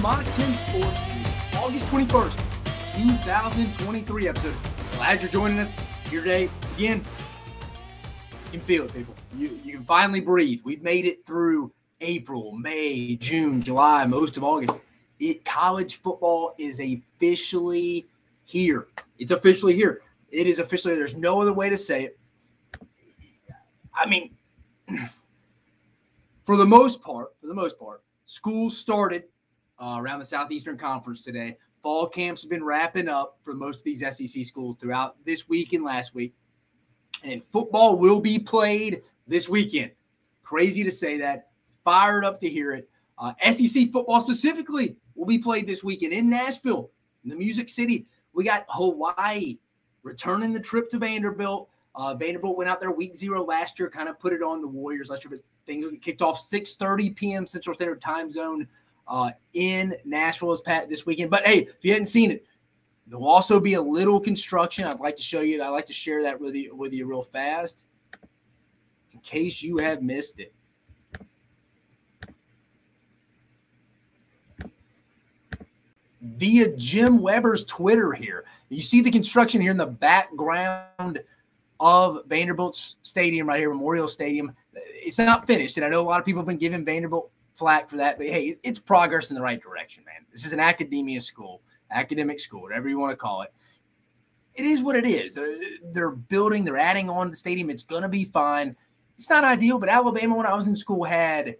Mock 10 Sports, August 21st, 2023 episode. Glad you're joining us here today. Again, you can feel it, people. You, you can finally breathe. We've made it through April, May, June, July, most of August. It, college football is officially here. It's officially here. It is officially, there's no other way to say it. I mean, for the most part, for the most part, schools started uh, around the Southeastern Conference today. Fall camps have been wrapping up for most of these SEC schools throughout this week and last week. And football will be played this weekend. Crazy to say that. Fired up to hear it. Uh, SEC football specifically will be played this weekend in Nashville, in the Music City. We got Hawaii returning the trip to Vanderbilt. Uh, Vanderbilt went out there week zero last year, kind of put it on the Warriors last year, but things kicked off 6:30 p.m. Central Standard Time Zone uh, in Nashville this weekend. But hey, if you hadn't seen it, there will also be a little construction. I'd like to show you. I'd like to share that with you with you real fast, in case you have missed it. Via Jim Weber's Twitter here. You see the construction here in the background of Vanderbilt's stadium right here, Memorial Stadium. It's not finished, and I know a lot of people have been giving Vanderbilt flack for that, but hey, it's progress in the right direction, man. This is an academia school, academic school, whatever you want to call it. It is what it is. They're building, they're adding on the stadium. It's going to be fine. It's not ideal, but Alabama, when I was in school, had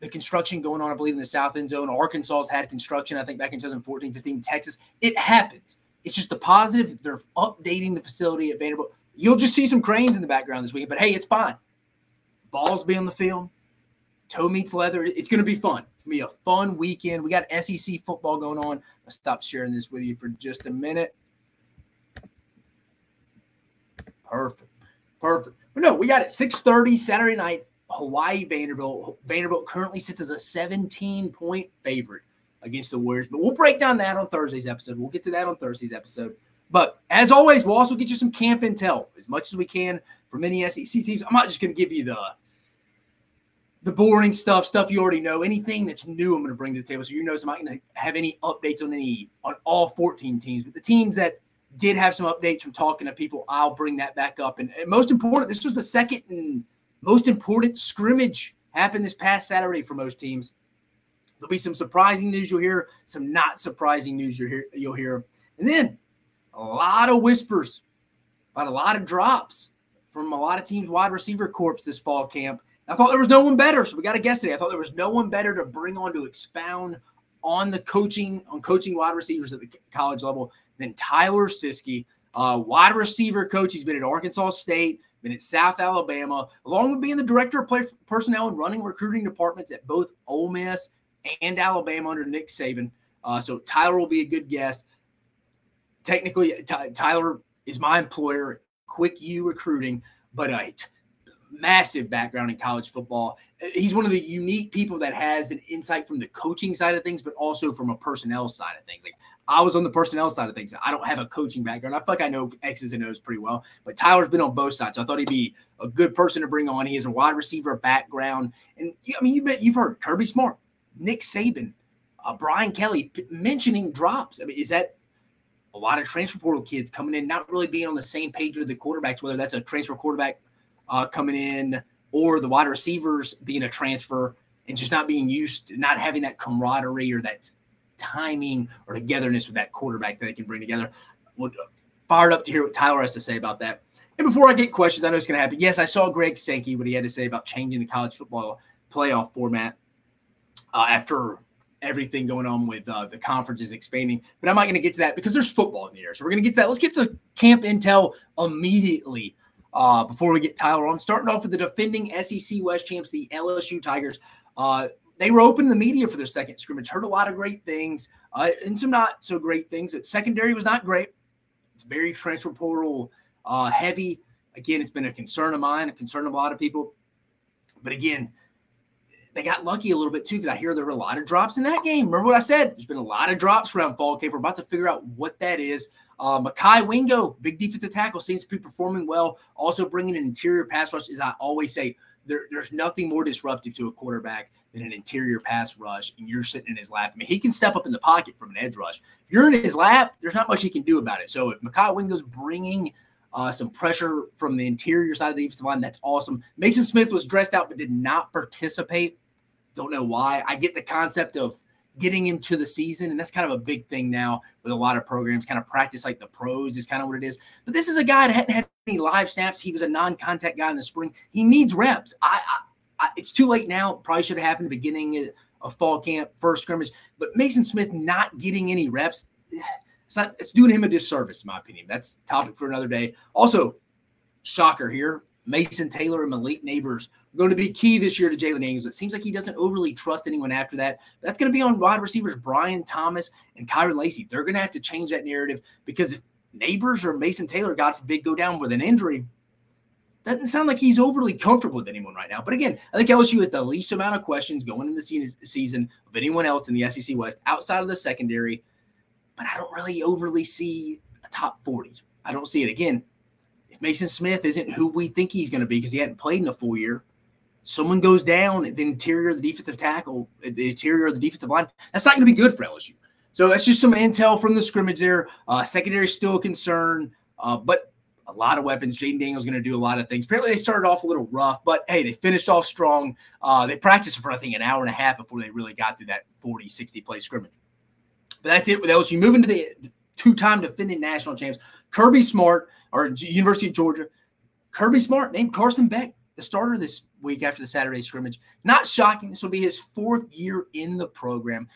the construction going on, I believe, in the South End Zone. Arkansas's had construction, I think, back in 2014, 15. Texas, it happens. It's just a positive. They're updating the facility at Vanderbilt. You'll just see some cranes in the background this week, but hey, it's fine. Balls be on the field. Toe meets leather. It's going to be fun. It's going to be a fun weekend. We got SEC football going on. I'll stop sharing this with you for just a minute. Perfect. Perfect. But no, we got it 6:30 Saturday night. Hawaii Vanderbilt. Vanderbilt currently sits as a 17 point favorite against the Warriors. But we'll break down that on Thursday's episode. We'll get to that on Thursday's episode. But as always, we'll also get you some camp intel as much as we can for many SEC teams. I'm not just going to give you the the boring stuff, stuff you already know. Anything that's new, I'm going to bring to the table. So you know, I'm not going to have any updates on any on all 14 teams, but the teams that did have some updates from talking to people, I'll bring that back up. And, and most important, this was the second and most important scrimmage happened this past Saturday for most teams. There'll be some surprising news you'll hear, some not surprising news you'll hear. You'll hear, and then a lot of whispers about a lot of drops from a lot of teams' wide receiver corps this fall camp. I thought there was no one better, so we got to guess today. I thought there was no one better to bring on to expound on the coaching on coaching wide receivers at the college level than Tyler Siskey, uh, wide receiver coach. He's been at Arkansas State, been at South Alabama, along with being the director of personnel and running recruiting departments at both Ole Miss and Alabama under Nick Saban. Uh, so Tyler will be a good guest technically Tyler is my employer, Quick U Recruiting, but a massive background in college football. He's one of the unique people that has an insight from the coaching side of things, but also from a personnel side of things. Like I was on the personnel side of things. I don't have a coaching background. I feel like I know X's and O's pretty well, but Tyler's been on both sides. So I thought he'd be a good person to bring on. He has a wide receiver background. And I mean, you bet you've heard Kirby Smart, Nick Saban, uh, Brian Kelly mentioning drops. I mean, is that a lot of transfer portal kids coming in, not really being on the same page with the quarterbacks, whether that's a transfer quarterback uh, coming in or the wide receivers being a transfer and just not being used, not having that camaraderie or that timing or togetherness with that quarterback that they can bring together. Well, fired up to hear what Tyler has to say about that. And before I get questions, I know it's going to happen. Yes, I saw Greg Sankey what he had to say about changing the college football playoff format uh, after everything going on with uh, the conferences expanding. But I'm not going to get to that because there's football in the air. So we're going to get to that. Let's get to camp intel immediately uh, before we get Tyler on. Starting off with the defending SEC West champs, the LSU Tigers. Uh, they were open to the media for their second scrimmage. Heard a lot of great things uh, and some not so great things. That secondary was not great. It's very transfer portal uh, heavy. Again, it's been a concern of mine, a concern of a lot of people. But again, they got lucky a little bit too because I hear there were a lot of drops in that game. Remember what I said? There's been a lot of drops around fall camp. We're about to figure out what that is. Uh, Mekhi Wingo, big defensive tackle, seems to be performing well. Also bringing an interior pass rush, as I always say, there, there's nothing more disruptive to a quarterback than an interior pass rush, and you're sitting in his lap. I mean, he can step up in the pocket from an edge rush. If you're in his lap, there's not much he can do about it. So if Mekhi Wingo's bringing uh, some pressure from the interior side of the defensive line, that's awesome. Maason Smith was dressed out but did not participate. Don't know why. I get the concept of getting into the season, and that's kind of a big thing now with a lot of programs. Kind of practice like the pros is kind of what it is. But this is a guy that hadn't had any live snaps. He was a non-contact guy in the spring. He needs reps. I, I it's too late now. Probably should have happened beginning of fall camp, first scrimmage. But Maason Smith not getting any reps, it's not. It's doing him a disservice, in my opinion. That's topic for another day. Also, shocker here: Mason Taylor and Malik Nabers are going to be key this year to Jayden Daniels. It seems like he doesn't overly trust anyone after that. That's going to be on wide receivers Brian Thomas and Kyren Lacy. They're going to have to change that narrative because if Nabers or Mason Taylor, God forbid, go down with an injury, doesn't sound like he's overly comfortable with anyone right now. But again, I think LSU has the least amount of questions going into the season of anyone else in the SEC West outside of the secondary. But I don't really overly see a top 40. I don't see it. Again, if Maason Smith isn't who we think he's going to be because he hadn't played in a full year, someone goes down at the interior of the defensive tackle, at the interior of the defensive line, that's not going to be good for LSU. So that's just some intel from the scrimmage there. Uh, secondary still a concern, uh, but a lot of weapons. Jayden Daniels going to do a lot of things. Apparently, they started off a little rough, but hey, they finished off strong. Uh, they practiced for, I think, an hour and a half before they really got to that 40, 60 play scrimmage. But that's it with LSU. Moving to the two time defending national champs, Kirby Smart, or University of Georgia. Kirby Smart named Carson Beck the starter this week after the Saturday scrimmage. Not shocking. This will be his fourth year in the program.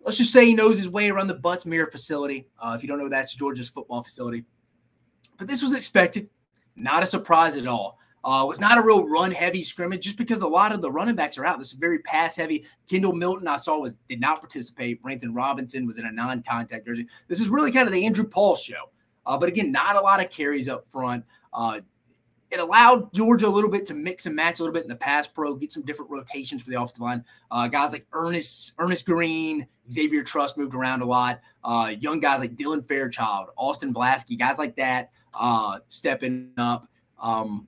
Let's just say he knows his way around the Butts-Mehre facility. Uh, if you don't know, that's Georgia's football facility. But this was expected, not a surprise at all. Uh, was not a real run heavy scrimmage just because a lot of the running backs are out. This is very pass heavy. Kendall Milton, I saw, was did not participate. Branson Robinson was in a non contact jersey. This is really kind of the Andrew Paul show. Uh, but again, not a lot of carries up front. Uh, it allowed Georgia a little bit to mix and match a little bit in the pass pro, get some different rotations for the offensive line. Uh, guys like Earnest Earnest Greene, Xavier Truss moved around a lot. Uh, young guys like Dylan Fairchild, Austin Blaske, guys like that uh, stepping up. Um,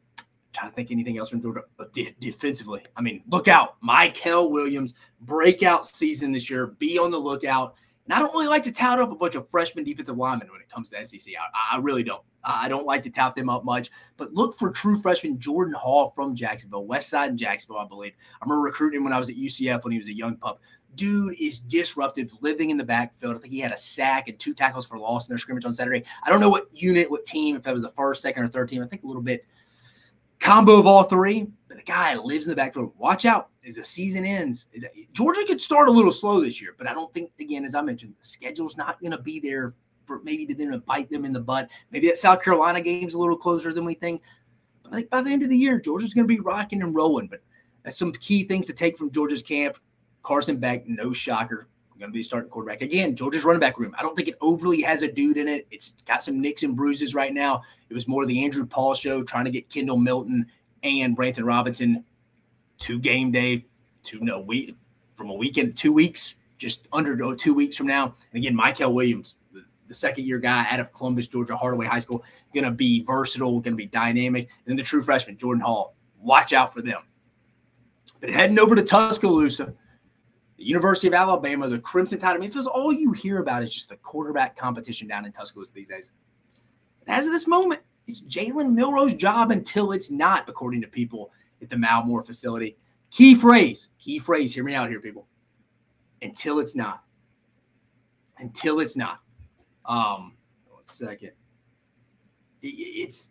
trying to think anything else from Georgia uh, defensively. I mean, look out, Mykel Williams breakout season this year. Be on the lookout. And I don't really like to tout up a bunch of freshman defensive linemen when it comes to SEC. I, I really don't. I don't like to tout them up much, but look for true freshman Jordan Hall from Jacksonville, West Side in Jacksonville, I believe. I remember recruiting him when I was at UCF when he was a young pup. Dude is disruptive, living in the backfield. I think he had a sack and two tackles for loss in their scrimmage on Saturday. I don't know what unit, what team, if that was the first, second, or third team. I think a little bit combo of all three. But the guy lives in the backfield. Watch out as the season ends. Georgia could start a little slow this year, but I don't think, again, as I mentioned, the schedule's not going to be there for maybe to then bite them in the butt. Maybe that South Carolina game's a little closer than we think. But like by the end of the year, Georgia's going to be rocking and rolling. But that's some key things to take from Georgia's camp. Carson Beck, no shocker, going to be starting quarterback again. Georgia's running back room. I don't think it overly has a dude in it. It's got some nicks and bruises right now. It was more the Andrew Paul show, trying to get Kendall Milton and Branson Robinson to game day, to no week from a weekend, two weeks, just under oh, two weeks from now. And again, Mykel Williams, the, the second year guy out of Columbus, Georgia Hardaway High School, going to be versatile, going to be dynamic. And then the true freshman, Jordan Hall. Watch out for them. But heading over to Tuscaloosa the University of Alabama, the Crimson Tide. I mean, if all you hear about is just the quarterback competition down in Tuscaloosa these days. And as of this moment, it's Jalen Milroe's job until it's not, according to people at the Mal Moore facility. Key phrase, key phrase, hear me out here, people. Until it's not. Until it's not. Um, one second. It's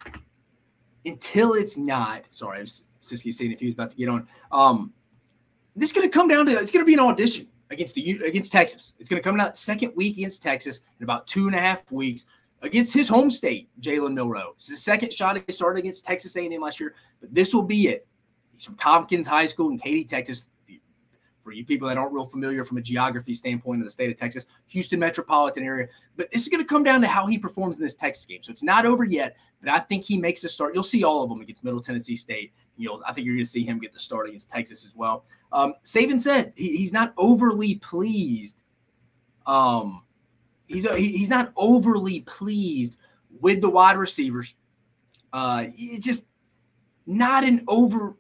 until it's not. Sorry, I'm Siskey saying if he was about to get on. Um, this is going to come down to it's going to be an audition against the against Texas. It's going to come out second week against Texas in about two and a half weeks against his home state, Jalen Milroe. This is the second shot he started against Texas A&M last year, but this will be it. He's from Tompkins High School in Katy, Texas. For you people that aren't real familiar from a geography standpoint of the state of Texas, Houston metropolitan area. But this is going to come down to how he performs in this Texas game. So it's not over yet, but I think he makes a start. You'll see all of them against Middle Tennessee State. You'll, I think you're going to see him get the start against Texas as well. Um, Saban said he, he's not overly pleased. Um, he's he, he's not overly pleased with the wide receivers. Uh, it's just not an over.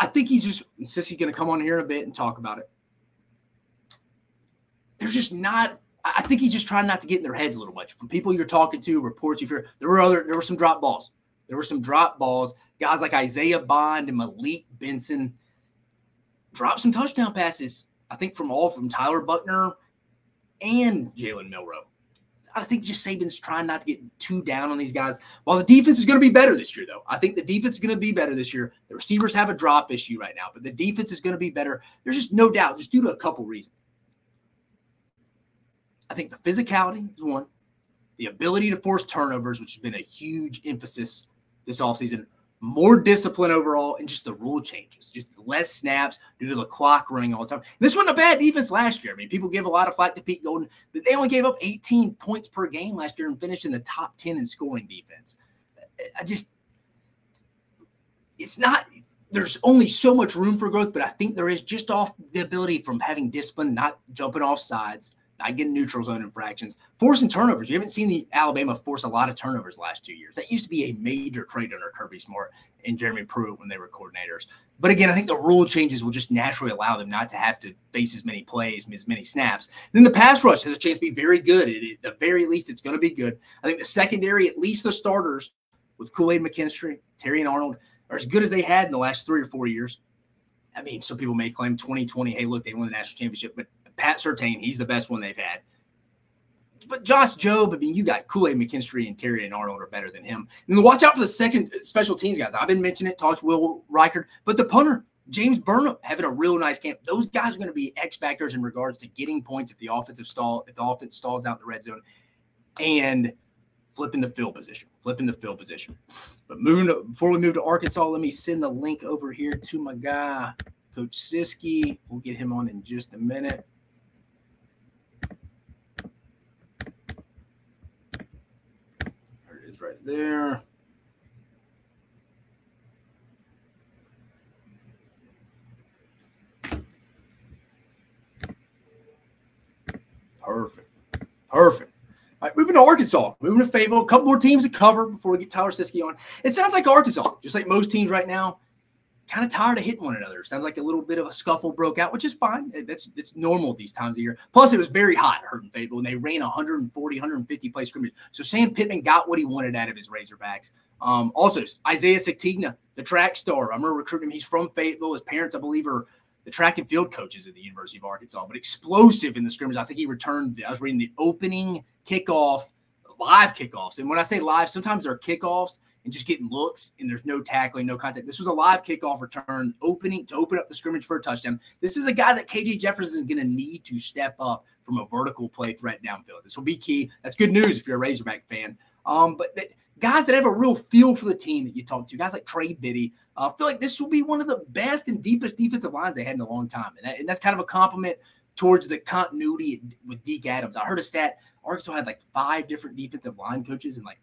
I think he's just Siskey's going to come on here in a bit and talk about it. There's just not. I think he's just trying not to get in their heads a little much. From people you're talking to, reports you hear, there were other, there were some drop balls. There were some drop balls. Guys like Isaiah Bond and Malik Benson dropped some touchdown passes. I think from all from Tyler Buchner and Jalen Milroe. I think just Saban's trying not to get too down on these guys. While the defense is going to be better this year, though, I think the defense is going to be better this year. The receivers have a drop issue right now, but the defense is going to be better. There's just no doubt, just due to a couple reasons. I think the physicality is one, the ability to force turnovers, which has been a huge emphasis this offseason more discipline overall, and just the rule changes, just less snaps due to the clock running all the time. This wasn't a bad defense last year. I mean, people give a lot of flack to Pete Golding, but they only gave up 18 points per game last year and finished in the top 10 in scoring defense. I just, it's not, there's only so much room for growth, but I think there is just off the ability from having discipline, not jumping off sides, not getting neutral zone infractions, forcing turnovers. You haven't seen the Alabama force a lot of turnovers last two years. That used to be a major trait under Kirby Smart and Jeremy Pruitt when they were coordinators. But again, I think the rule changes will just naturally allow them not to have to face as many plays, as many snaps. then the pass rush has a chance to be very good. at the very least, it's going to be good. I think the secondary, at least the starters with Kool Aid McKinstry, Terrion Arnold, are as good as they had in the last three or four years. I mean, some people may claim 2020, hey, look, they won the national championship, but Pat Surtain, he's the best one they've had. But Josh Jobe, I mean, you got Kool Aid McKinstry and Terrion Arnold are better than him. And watch out for the second special teams guys. I've been mentioning it, talked Will Reichard, but the punter, James Burnip, having a real nice camp. Those guys are going to be X factors in regards to getting points if the offensive stall, if the offense stalls out in the red zone, and flipping the field position, flipping the field position. But moving to, before we move to Arkansas, let me send the link over here to my guy, Coach Siskey. We'll get him on in just a minute. right there. Perfect. Perfect. All right, moving to Arkansas, moving to Fayetteville. A couple more teams to cover before we get Tyler Siskey on. It sounds like Arkansas, just like most teams right now, kind of tired of hitting one another. Sounds like a little bit of a scuffle broke out, which is fine. That's it's normal these times of year. Plus, it was very hot hurting Fayetteville, and they ran 140, 150 play scrimmage. So Sam Pittman got what he wanted out of his Razorbacks. Um, also, Isaiah Sategna, the track star. I remember recruiting him. He's from Fayetteville. His parents, I believe, are the track and field coaches at the University of Arkansas, but explosive in the scrimmage. I think he returned. I was reading the opening kickoff, live kickoffs. And when I say live, sometimes they're kickoffs and just getting looks and there's no tackling, no contact. This was a live kickoff return, opening to open up the scrimmage for a touchdown. This is a guy that KJ Jefferson is going to need to step up from a vertical play threat downfield. This will be key. That's good news if you're a Razorback fan. Um, but that, guys that have a real feel for the team that you talk to, guys like Trey Biddy, uh, feel like this will be one of the best and deepest defensive lines they had in a long time. And, that, and that's kind of a compliment towards the continuity with Deke Adams. I heard a stat Arkansas had like five different defensive line coaches in like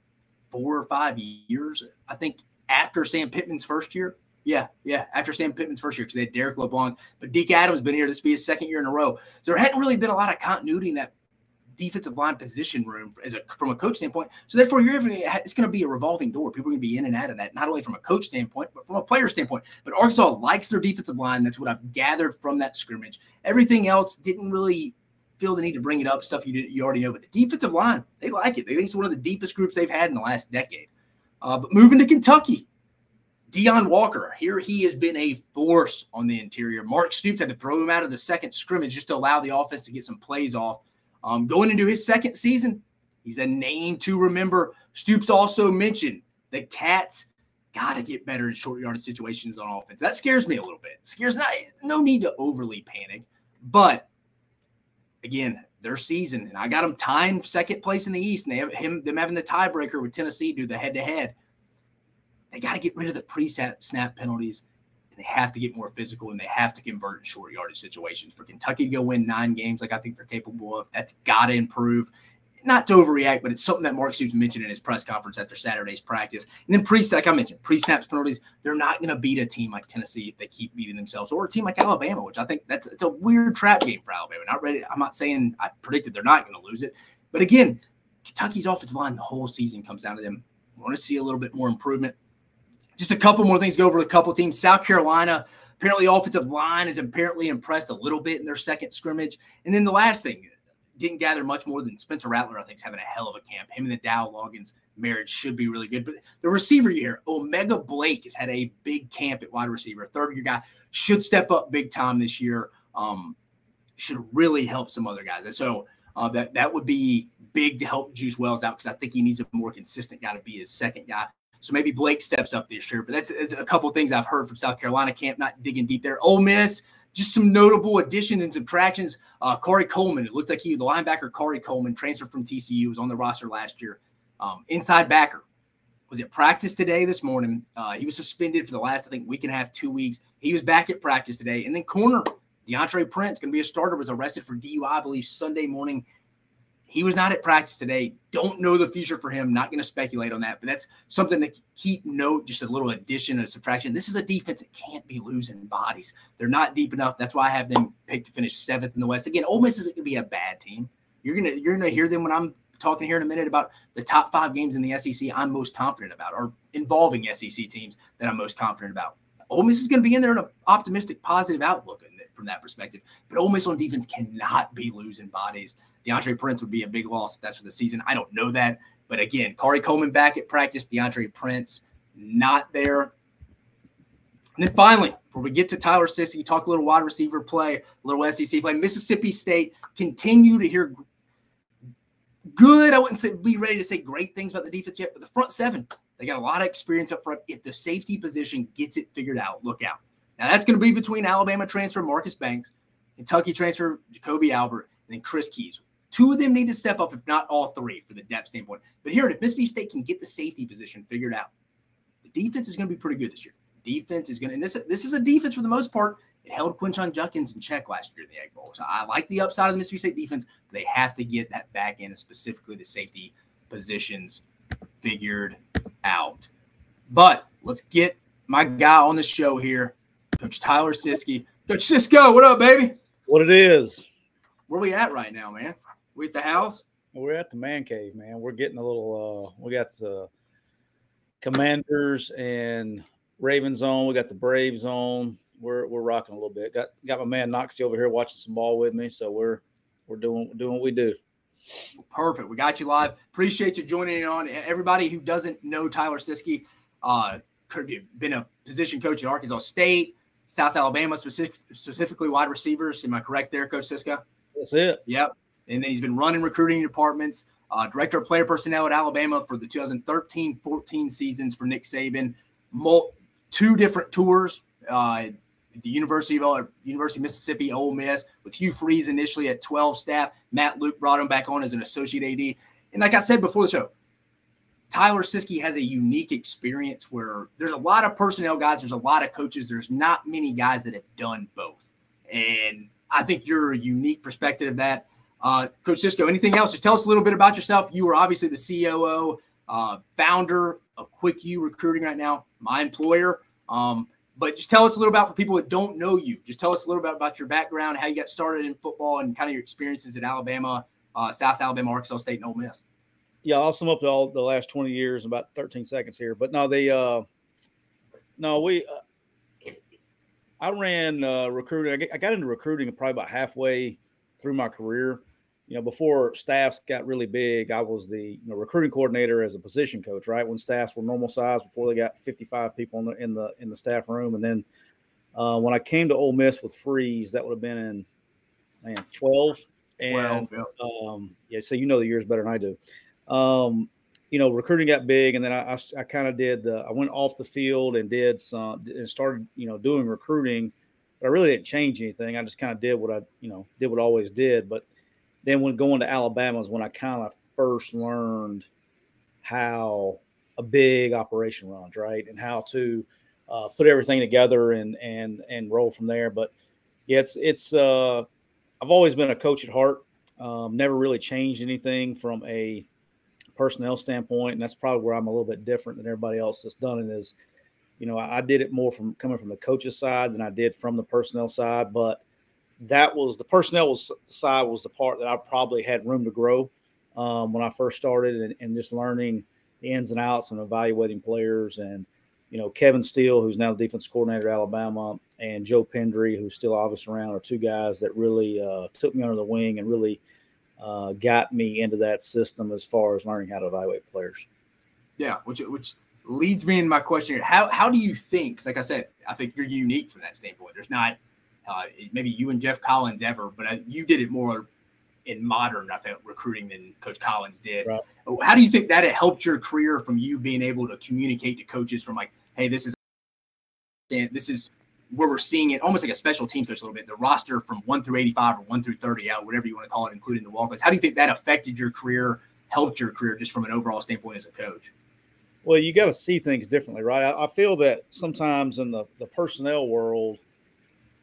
four or five years. I think after Sam Pittman's first year. Yeah, yeah, after Sam Pittman's first year because they had Derek LeBlanc, but Deke Adams been here. This will be his second year in a row. So there hadn't really been a lot of continuity in that defensive line position room as a from a coach standpoint. So therefore, you're it's going to be a revolving door. People are going to be in and out of that, not only from a coach standpoint, but from a player standpoint. But Arkansas likes their defensive line. That's what I've gathered from that scrimmage. Everything else didn't really feel the need to bring it up, stuff you did, you already know. But the defensive line, they like it. They think it's one of the deepest groups they've had in the last decade. Uh, but moving to Kentucky, Deone Walker, here he has been a force on the interior. Mark Stoops had to throw him out of the second scrimmage just to allow the offense to get some plays off. Um, going into his second season, he's a name to remember. Stoops also mentioned the Cats got to get better in short yardage situations on offense. That scares me a little bit. It scares not no need to overly panic, but again, their season, and I got them tying second place in the East, and they have him them having the tiebreaker with Tennessee do the head to head. They got to get rid of the preset snap penalties, and they have to get more physical, and they have to convert in short yardage situations. For Kentucky to go win nine games, like I think they're capable of, that's got to improve not to overreact, but it's something that Mark Stoops mentioned in his press conference after Saturday's practice. And then pre, like I mentioned, pre-snaps penalties, they're not going to beat a team like Tennessee if they keep beating themselves, or a team like Alabama, which I think that's it's a weird trap game for Alabama. Not ready. I'm not saying I predicted they're not going to lose it, but again, Kentucky's offensive line the whole season comes down to them. I want to see a little bit more improvement. Just a couple more things. Go over a couple teams. South Carolina Apparently, offensive line is apparently impressed a little bit in their second scrimmage. And then the last thing, didn't gather much more than Spencer Rattler, I think, is having a hell of a camp. Him and the Dowell Loggins marriage should be really good. But the receiver here, O'Mega Blake has had a big camp at wide receiver. Third year guy should step up big time this year. Um, should really help some other guys. And so uh, that that would be big to help Juice Wells out because I think he needs a more consistent guy to be his second guy. So maybe Blake steps up this year. But that's, that's a couple things I've heard from South Carolina camp. Not digging deep there. Ole Miss just some notable additions and subtractions. Uh, Khari Coleman, it looked like he, the linebacker Khari Coleman, transferred from TCU, was on the roster last year. Um, inside backer was at practice today this morning. Uh, he was suspended for the last, I think, week and a half, two weeks. He was back at practice today. And then corner Deantre Prince, going to be a starter, was arrested for DUI, I believe, Sunday morning. He was not at practice today. Don't know the future for him. Not going to speculate on that, but that's something to keep note. Just a little addition and subtraction. This is a defense that can't be losing bodies. They're not deep enough. That's why I have them picked to finish seventh in the West. Again, Ole Miss isn't going to be a bad team. You're gonna you're gonna hear them when I'm talking here in a minute about the top five games in the SEC. I'm most confident about, or involving SEC teams that I'm most confident about. Ole Miss is going to be in there in an optimistic, positive outlook from that perspective. But Ole Miss on defense cannot be losing bodies. Deantre Prince would be a big loss if that's for the season. I don't know that. But again, Khari Coleman back at practice, Deantre Prince not there. And then finally, before we get to Tyler Siskey, talk a little wide receiver play, a little SEC play. Mississippi State continue to hear good. I wouldn't say be ready to say great things about the defense yet, but the front seven, they got a lot of experience up front. If the safety position gets it figured out, look out. Now that's going to be between Alabama transfer Marcus Banks, Kentucky transfer Jacoby Albert, and then Chris Keys. Two of them need to step up, if not all three, for the depth standpoint. But here, if Mississippi State can get the safety position figured out, the defense is going to be pretty good this year. Defense is going to, and this this is a defense for the most part. It held Quinshon Judkins in check last year in the Egg Bowl. So I like the upside of the Mississippi State defense, but they have to get that back end and specifically the safety positions figured out. But let's get my guy on the show here, Coach Tyler Siskey. Coach Cisco, what up, baby? What it is? Where we at right now, man? We at the house? We're at the man cave, man. We're getting a little. uh We got the Commanders and Ravens on. We got the Braves on. We're we're rocking a little bit. Got got my man Noxie over here watching some ball with me. So we're we're doing doing what we do. Perfect. We got you live. Appreciate you joining on. Everybody who doesn't know Tyler Siskey, uh, could have been a position coach at Arkansas State, South Alabama, specific, specifically wide receivers. Am I correct there, Coach Cisco? That's it. Yep and then he's been running recruiting departments, uh, director of player personnel at Alabama for the 2013-14 seasons for Nick Saban. Mul- two different tours uh, the University of uh, University of Mississippi, Ole Miss, with Hugh Freeze initially at 12 staff. Matt Luke brought him back on as an associate AD. And like I said before the show, Tyler Siskey has a unique experience where there's a lot of personnel guys, there's a lot of coaches, there's not many guys that have done both. And I think you're a unique perspective of that. Uh, Coach Cisco, anything else? Just tell us a little bit about yourself. You are obviously the COO, uh, founder of Quick U Recruiting right now, my employer. Um, but just tell us a little about for people that don't know you. Just tell us a little bit about your background, how you got started in football, and kind of your experiences at Alabama, uh, South Alabama, Arkansas State, and Ole Miss. Yeah, I'll sum up all the last 20 years in about 13 seconds here. But no, they, uh, no, we, uh, I ran uh, recruiting. I got into recruiting probably about halfway through my career you know, before staffs got really big, I was the you know, recruiting coordinator as a position coach, right? When staffs were normal size, before they got 55 people in the in the in the staff room, and then uh, when I came to Ole Miss with Freeze, that would have been in man 12. And 12, yeah. Um, yeah, so you know the years better than I do. Um, you know, recruiting got big, and then I I, I kind of did the I went off the field and did some and started you know doing recruiting. But I really didn't change anything. I just kind of did what I you know did what I always did, but then when going to Alabama is when I kind of first learned how a big operation runs, right, and how to uh, put everything together and and and roll from there. But yeah, it's it's uh, I've always been a coach at heart. Um, never really changed anything from a personnel standpoint, and that's probably where I'm a little bit different than everybody else that's done it. Is you know I, I did it more from coming from the coach's side than I did from the personnel side, but that was the personnel was, side was the part that I probably had room to grow um, when I first started and, and, just learning the ins and outs and evaluating players and you know, Kevin Steele, who's now the defense coordinator at Alabama, and Joe Pendry, who's still obviously around, are two guys that really uh, took me under the wing and really uh, got me into that system as far as learning how to evaluate players. Yeah, which which leads me in my question here. How how do you think? Like I said, I think you're unique from that standpoint. There's not uh, maybe you and Jeff Collins ever, but uh, you did it more in modern, I think, recruiting than Coach Collins did. Right. How do you think that it helped your career from you being able to communicate to coaches from like, hey, this is this is where we're seeing it almost like a special team coach a little bit. The roster from one through eighty-five or one through thirty out, whatever you want to call it, including the walk How do you think that affected your career, helped your career, just from an overall standpoint as a coach? Well, you got to see things differently, right? I, I feel that sometimes in the the personnel world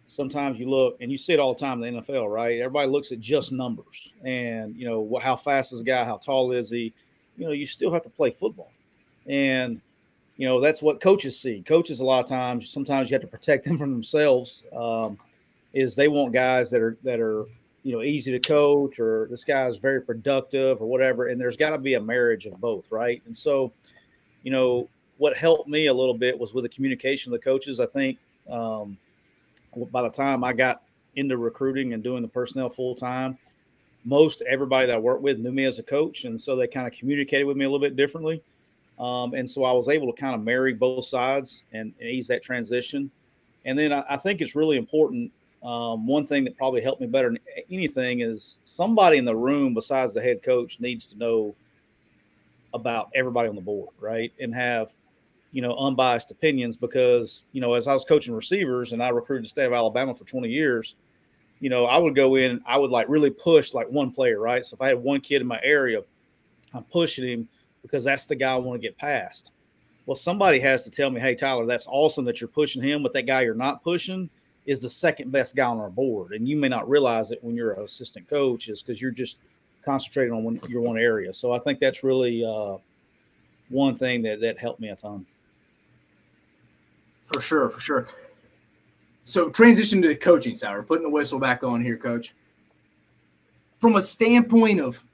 sometimes you look and you see it all the time in the NFL, right? Everybody looks at just numbers and you know how fast is the guy, how tall is he? You know, you still have to play football, and you know that's what coaches see. Coaches a lot of times, sometimes you have to protect them from themselves. Um, is they want guys that are that are you know easy to coach or this guy is very productive or whatever, and there's got to be a marriage of both, right? And so, you know, what helped me a little bit was with the communication of the coaches. I think. Um, by the time I got into recruiting and doing the personnel full time, most everybody that I worked with knew me as a coach, and so they kind of communicated with me a little bit differently. Um, and so I was able to kind of marry both sides and, and ease that transition. And then I, I think it's really important. Um, one thing that probably helped me better than anything is somebody in the room besides the head coach needs to know about everybody on the board, right? And have you know, unbiased opinions because, you know, as I was coaching receivers and I recruited the state of Alabama for 20 years, you know, I would go in, I would like really push like one player, right? So if I had one kid in my area, I'm pushing him because that's the guy I want to get past. Well, somebody has to tell me, hey, Tyler, that's awesome that you're pushing him, but that guy you're not pushing is the second best guy on our board. And you may not realize it when you're an assistant coach, is because you're just concentrating on one, your one area. So I think that's really uh, one thing that, that helped me a ton. For sure, for sure. So transition to the coaching side. We're putting the whistle back on here, coach. From a standpoint of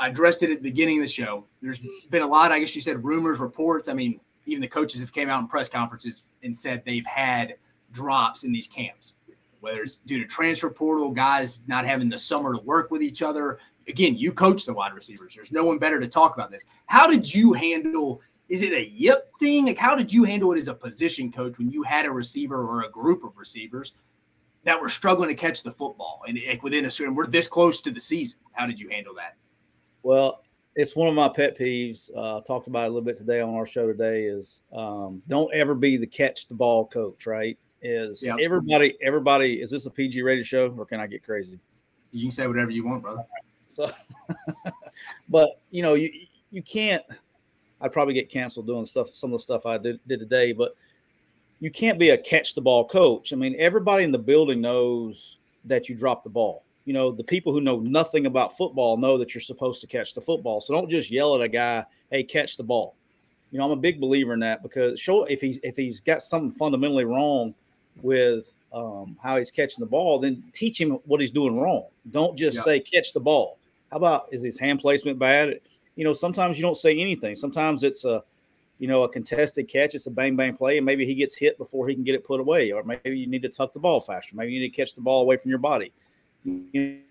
I addressed it at the beginning of the show. There's been a lot, I guess you said rumors, reports. I mean, even the coaches have came out in press conferences and said they've had drops in these camps, whether it's due to transfer portal, guys not having the summer to work with each other. Again, you coach the wide receivers. There's no one better to talk about this. How did you handle is it a yip thing? Like, how did you handle it as a position coach when you had a receiver or a group of receivers that were struggling to catch the football and like within a certain, we're this close to the season? How did you handle that? Well, it's one of my pet peeves. Uh, talked about it a little bit today on our show today. Is um, don't ever be the catch the ball coach. Right? Is yep. everybody everybody is this a PG rated show or can I get crazy? You can say whatever you want, brother. So, but you know you you can't I'd probably get canceled doing stuff, some of the stuff I did, did today. But you can't be a catch the ball coach. I mean, everybody in the building knows that you drop the ball. You know, the people who know nothing about football know that you're supposed to catch the football. So don't just yell at a guy, "Hey, catch the ball." You know, I'm a big believer in that because show if he's if he's got something fundamentally wrong with um, how he's catching the ball, then teach him what he's doing wrong. Don't just yeah. say catch the ball. How about is his hand placement bad? You know, sometimes you don't say anything. Sometimes it's a, you know, a contested catch. It's a bang bang play, and maybe he gets hit before he can get it put away, or maybe you need to tuck the ball faster. Maybe you need to catch the ball away from your body. You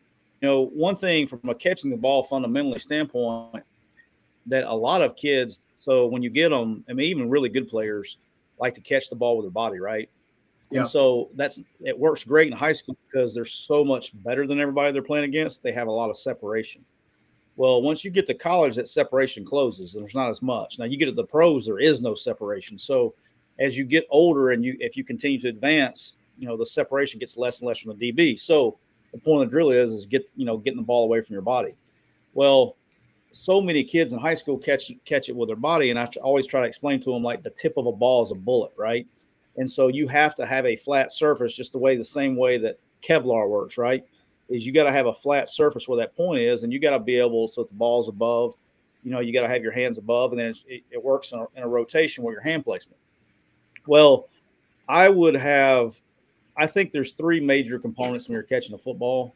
know, one thing from a catching the ball fundamentally standpoint that a lot of kids. So when you get them, I mean, even really good players like to catch the ball with their body, right? Yeah. And so that's it works great in high school because they're so much better than everybody they're playing against. They have a lot of separation. Well, once you get to college, that separation closes and there's not as much. Now you get to the pros, there is no separation. So as you get older and you if you continue to advance, you know, the separation gets less and less from the DB. So the point of the drill is is get, you know, getting the ball away from your body. Well, so many kids in high school catch catch it with their body, and I always try to explain to them like the tip of a ball is a bullet, right? And so you have to have a flat surface, just the way the same way that Kevlar works, right? Is you got to have a flat surface where that point is, and you got to be able so the ball's above. You know, you got to have your hands above, and then it, it, works in a, in a rotation where your hand placement. Well, I would have. I think there's three major components when you're catching a football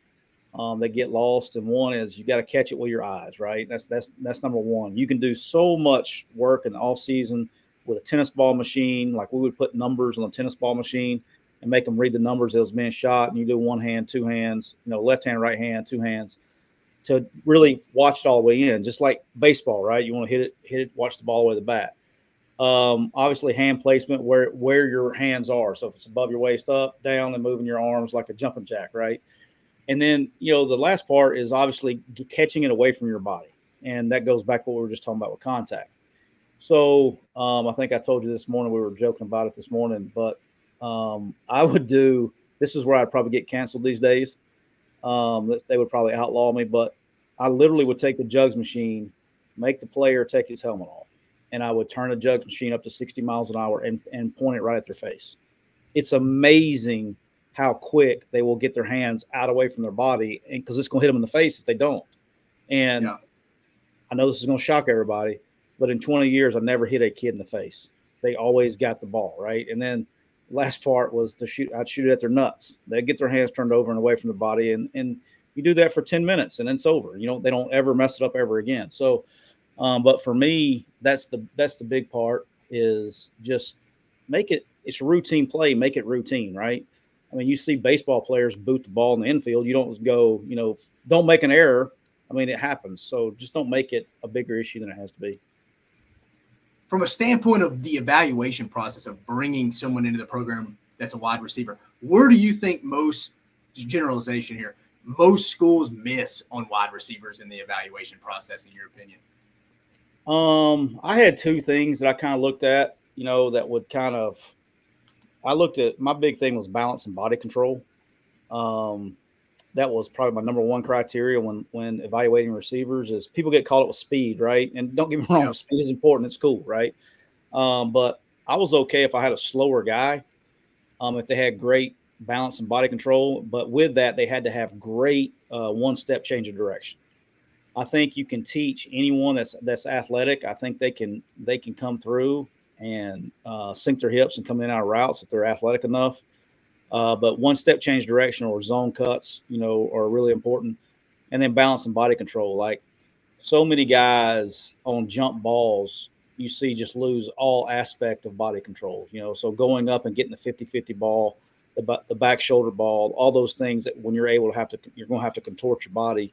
um, that get lost, and one is you got to catch it with your eyes, right? That's that's that's number one. You can do so much work in the off season with a tennis ball machine. Like we would put numbers on a tennis ball machine and make them read the numbers that was being shot. And you do one hand, two hands, you know, left hand, right hand, two hands to really watch it all the way in, just like baseball, right? You want to hit it, hit it, watch the ball all the the bat. Um, obviously, hand placement where where your hands are. So if it's above your waist, up, down, and moving your arms like a jumping jack, right? And then you know the last part is obviously catching it away from your body, and that goes back to what we were just talking about with contact. So um, I think I told you this morning we were joking about it this morning, but um, I would do this is where I'd probably get canceled these days. Um, they would probably outlaw me, but I literally would take the jugs machine, make the player take his helmet off, and I would turn the jugs machine up to 60 miles an hour and, and point it right at their face. It's amazing how quick they will get their hands out away from their body, and because it's going to hit them in the face if they don't. And yeah. I know this is going to shock everybody, but in 20 years, I never hit a kid in the face. They always got the ball right, and then last part was to shoot. I'd shoot it at their nuts. They'd get their hands turned over and away from the body, and and you do that for ten minutes, and it's over. You know, they don't ever mess it up ever again. So, um, but for me, that's the that's the big part is just make it. It's routine play. Make it routine, right? I mean, you see baseball players boot the ball in the infield. You don't go, you know, don't make an error. I mean, it happens. So just don't make it a bigger issue than it has to be from a standpoint of the evaluation process of bringing someone into the program that's a wide receiver, where do you think most generalization here, most schools miss on wide receivers in the evaluation process, in your opinion? Um, I had two things that I kind of looked at, you know, that would kind of I looked at my big thing was balance and body control. Um, that was probably my number one criteria when when evaluating receivers is people get caught up with speed, right? And don't get me wrong, yeah. speed is important. It's cool, right? Um, but I was okay if I had a slower guy, um, if they had great balance and body control. But with that, they had to have great uh, one step change of direction. I think you can teach anyone that's that's athletic. I think they can they can come through and uh, sink their hips and come in out of routes if they're athletic enough. Uh, but one step change direction or zone cuts, you know, are really important. And then balance and body control. Like so many guys on jump balls, you see just lose all aspect of body control, you know. So going up and getting the 50 50 ball, the, the back shoulder ball, all those things that when you're able to have to, you're going to have to contort your body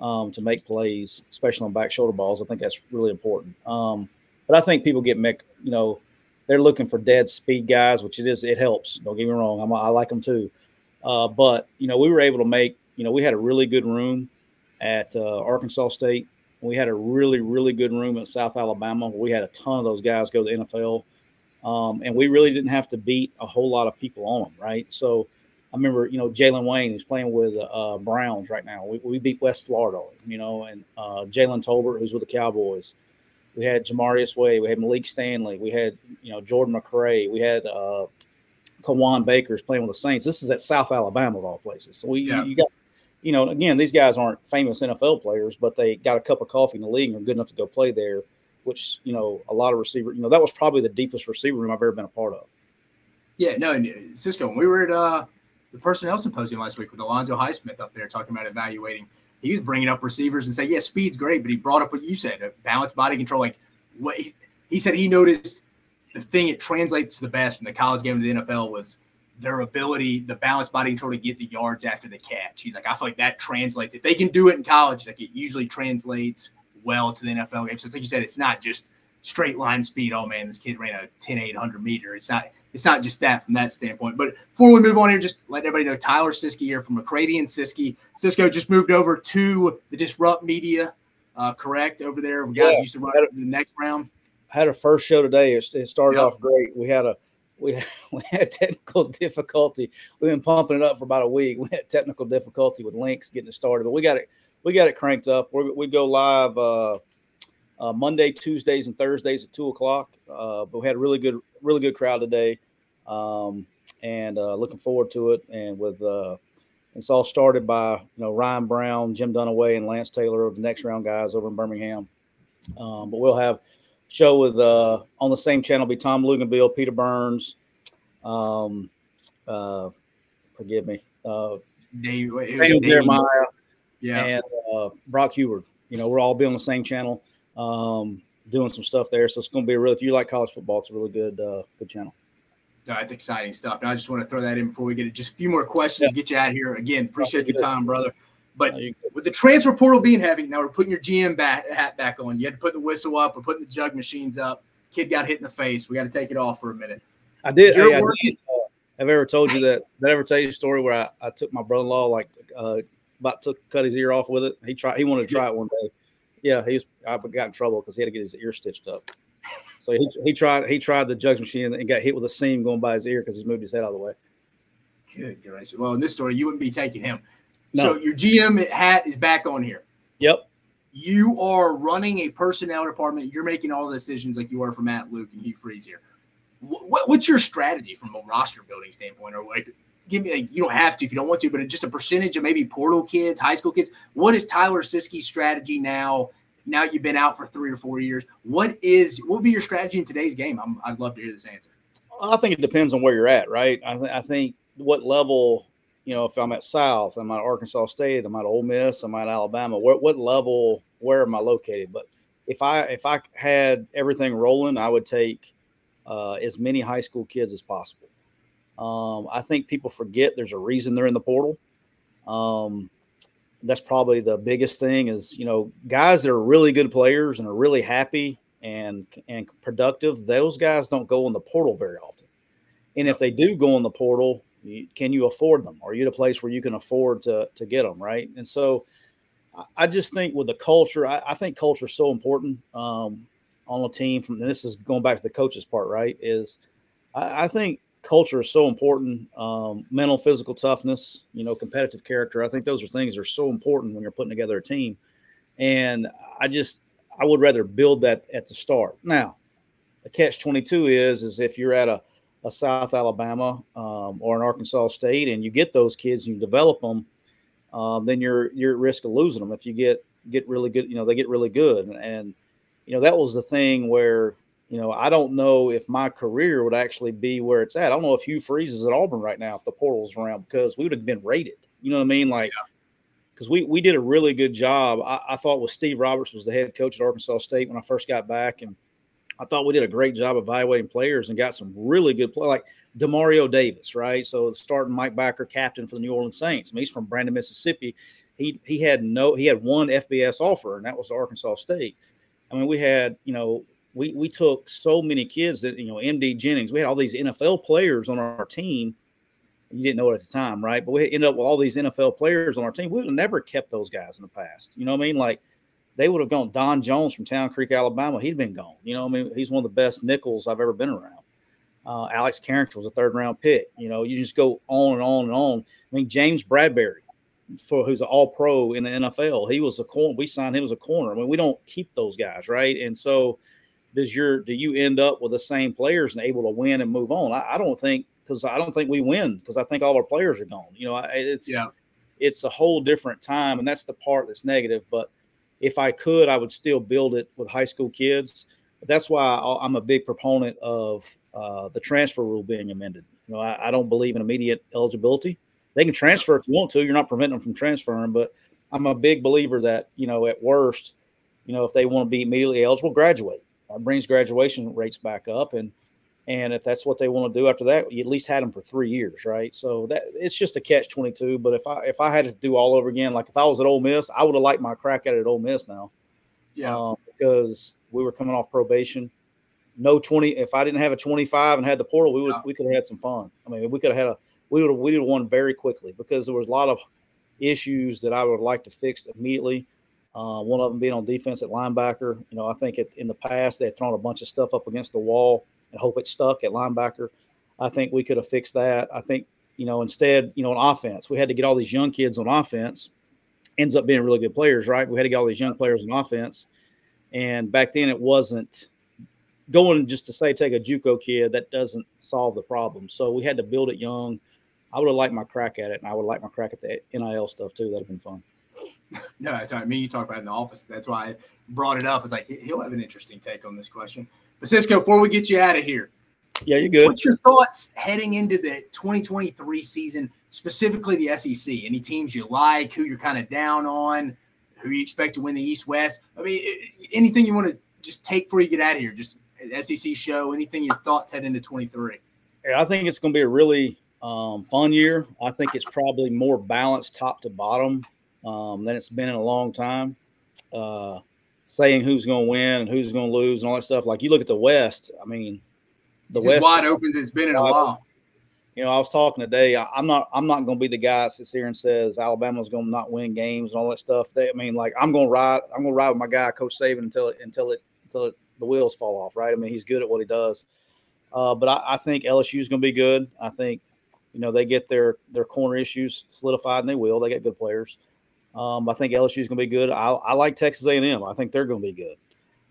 um, to make plays, especially on back shoulder balls. I think that's really important. Um, but I think people get, you know, they're looking for dead speed guys, which it is. It helps. Don't get me wrong. I'm, i like them too. Uh, but you know, we were able to make. You know, we had a really good room at uh, Arkansas State. We had a really, really good room at South Alabama. We had a ton of those guys go to the NFL, um, and we really didn't have to beat a whole lot of people on them, right? So I remember, you know, Jalen Wayne, who's playing with uh, Browns right now. We, we beat West Florida, you know, and uh, Jalen Tolbert, who's with the Cowboys. We had Jamarius Way. We had Malik Stanley. We had you know Jordan McRae. We had uh, Kawaan Baker's playing with the Saints. This is at South Alabama of all places. So we yeah. you got you know again these guys aren't famous NFL players, but they got a cup of coffee in the league and are good enough to go play there. Which you know a lot of receiver. You know that was probably the deepest receiver room I've ever been a part of. Yeah, no, Cisco. When we were at uh, the personnel symposium last week with Alonzo Highsmith up there talking about evaluating he was bringing up receivers and say, yeah, speed's great, but he brought up what you said, a balanced body control. Like what he, he said, he noticed the thing it translates the best from the college game to the NFL was their ability, the balanced body control to get the yards after the catch. He's like, I feel like that translates. If they can do it in college, like it usually translates well to the NFL game. So, like you said, it's not just straight line speed. Oh man, this kid ran a 10 800 meter. It's not it's not just that from that standpoint. But before we move on here, just let everybody know Tyler Siskey here from McCrady and Siskey. Cisco just moved over to the Disrupt Media, uh, correct over there. We guys yeah, used to run the next round. I had a first show today. It, it started yep. off great. We had a we we had technical difficulty. We've been pumping it up for about a week. We had technical difficulty with links getting it started, but we got it we got it cranked up. we we go live. Uh, uh, Monday, Tuesdays, and Thursdays at two o'clock. Uh, but we had a really good, really good crowd today, um, and uh, looking forward to it. And with uh, it's all started by you know Ryan Brown, Jim Dunaway, and Lance Taylor of the next round guys over in Birmingham. Um, but we'll have show with uh, on the same channel be Tom Luginbill, Peter Burns, um, uh, forgive me, uh, Dave, Daniel Jeremiah, yeah, and uh, Brock Huard. You know, we're all be on the same channel. Um, doing some stuff there. So it's going to be a really, if you like college football, it's a really good, uh, good channel. That's exciting stuff. And I just want to throw that in before we get it. Just a few more questions, yeah. get you out of here. Again, appreciate your time, brother. But with the transfer portal being heavy, now we're putting your GM bat, hat back on. You had to put the whistle up. We're putting the jug machines up. Kid got hit in the face. We got to take it off for a minute. I did. Hey, I did uh, have I ever told you that? Did I ever tell you a story where I, I took my brother-in-law like uh, about took cut his ear off with it? He tried. He wanted to try it one day. Yeah, he's I got in trouble because he had to get his ear stitched up. So he, he tried he tried the jug machine and got hit with a seam going by his ear because he moved his head out of the way. Good gracious. Well, in this story, you wouldn't be taking him. No. So your GM hat is back on here. Yep. You are running a personnel department. You're making all the decisions like you are for Matt Luke and Hugh Freeze here. What, what's your strategy from a roster building standpoint, or like give me like, you don't have to if you don't want to, but just a percentage of maybe portal kids, high school kids. What is Tyler Siskey's strategy now? Now you've been out for three or four years. What is what will be your strategy in today's game? i would love to hear this answer. I think it depends on where you're at, right? I, th- I think what level you know, if I'm at South, I'm at Arkansas State, I'm at Ole Miss, I'm at Alabama. What what level? Where am I located? But if I if I had everything rolling, I would take uh, as many high school kids as possible. Um, I think people forget there's a reason they're in the portal. Um, that's probably the biggest thing is you know guys that are really good players and are really happy and and productive. Those guys don't go in the portal very often, and if they do go in the portal, can you afford them? Are you at a place where you can afford to to get them right? And so, I just think with the culture, I, I think culture is so important um, on a team. From this is going back to the coaches part, right? Is I, I think culture is so important. Um, mental, physical toughness, you know, competitive character. I think those are things that are so important when you're putting together a team. And I just I would rather build that at the start. Now, the catch twenty two is is if you're at a a South Alabama um, or an Arkansas State, and you get those kids, and you develop them, um, then you're you're at risk of losing them if you get get really good. You know, they get really good, and, and you know that was the thing where you know I don't know if my career would actually be where it's at. I don't know if Hugh Freeze is at Auburn right now if the portal's around because we would have been rated. You know what I mean? Like. Because we, we did a really good job. I, I thought with Steve Roberts was the head coach at Arkansas State when I first got back, and I thought we did a great job evaluating players and got some really good play, like Demario Davis, right? So starting Mike Backer, captain for the New Orleans Saints. I mean, he's from Brandon, Mississippi. He he had no he had one FBS offer, and that was Arkansas State. I mean, we had you know we we took so many kids that you know MD Jennings. We had all these NFL players on our team. You didn't know it at the time, right? But we ended up with all these NFL players on our team. We would have never kept those guys in the past. You know what I mean? Like they would have gone. Don Jones from Town Creek, Alabama, he'd been gone. You know, what I mean, he's one of the best nickels I've ever been around. Uh, Alex Carrington was a third round pick. You know, you just go on and on and on. I mean, James Bradberry, for who's an All Pro in the NFL, he was a corner. We signed him as a corner. I mean, we don't keep those guys, right? And so, does your do you end up with the same players and able to win and move on? I, I don't think because I don't think we win because I think all our players are gone. You know, it's yeah. it's a whole different time, and that's the part that's negative. But if I could, I would still build it with high school kids. But that's why I'm a big proponent of uh, the transfer rule being amended. You know, I, I, don't believe in immediate eligibility. They can transfer if you want to. You're not preventing them from transferring, but I'm a big believer that you know, at worst, you know, if they want to be immediately eligible, graduate. That brings graduation rates back up, and and if that's what they want to do after that, you at least had them for three years, right? So that it's just a catch twenty two. But if I if I had to do all over again, like if I was at Ole Miss, I would have liked my crack at it at Ole Miss now. Yeah, um, because we were coming off probation. No twenty. If I didn't have a twenty five and had the portal, we would yeah. we could have had some fun. I mean, we could have had a we would have we would have won very quickly because there was a lot of issues that I would like to fix immediately. Uh, one of them being on defense at linebacker. You know, I think it, in the past they had thrown a bunch of stuff up against the wall and hope it stuck at linebacker. I think we could have fixed that. I think, you know, instead, you know, on offense, we had to get all these young kids on offense. Ends up being really good players, right? We had to get all these young players on offense. And back then it wasn't going just to say take a JUCO kid that doesn't solve the problem. So we had to build it young. I would have liked my crack at it, and I would like my crack at the NIL stuff too. That'd have been fun. No, I mean you talk about in the office. That's why I brought it up. It's like he'll have an interesting take on this question. But Cisco, before we get you out of here, yeah, you're good. What's your thoughts heading into the 2023 season, specifically the SEC? Any teams you like, who you're kind of down on, who you expect to win the East West? I mean, anything you want to just take before you get out of here? Just SEC show, anything your thoughts head into 23? Yeah, I think it's going to be a really um, fun year. I think it's probably more balanced top to bottom um, than it's been in a long time. Uh, saying who's going to win and who's going to lose and all that stuff. Like you look at the West, I mean, the it's West wide open. It's been in a while. You know, I was talking today. I, am not. I'm not going to be the guy that sits here and says Alabama's going to not win games and all that stuff. They, I mean, like I'm going to ride. I'm going to ride with my guy, Coach Saban, until it until it until it, the wheels fall off. Right. I mean, he's good at what he does. Uh, but I, I think LSU is going to be good. I think, you know, they get their their corner issues solidified, and they will. They get good players. Um, I think LSU is going to be good. I, I like Texas A&M. I think they're going to be good.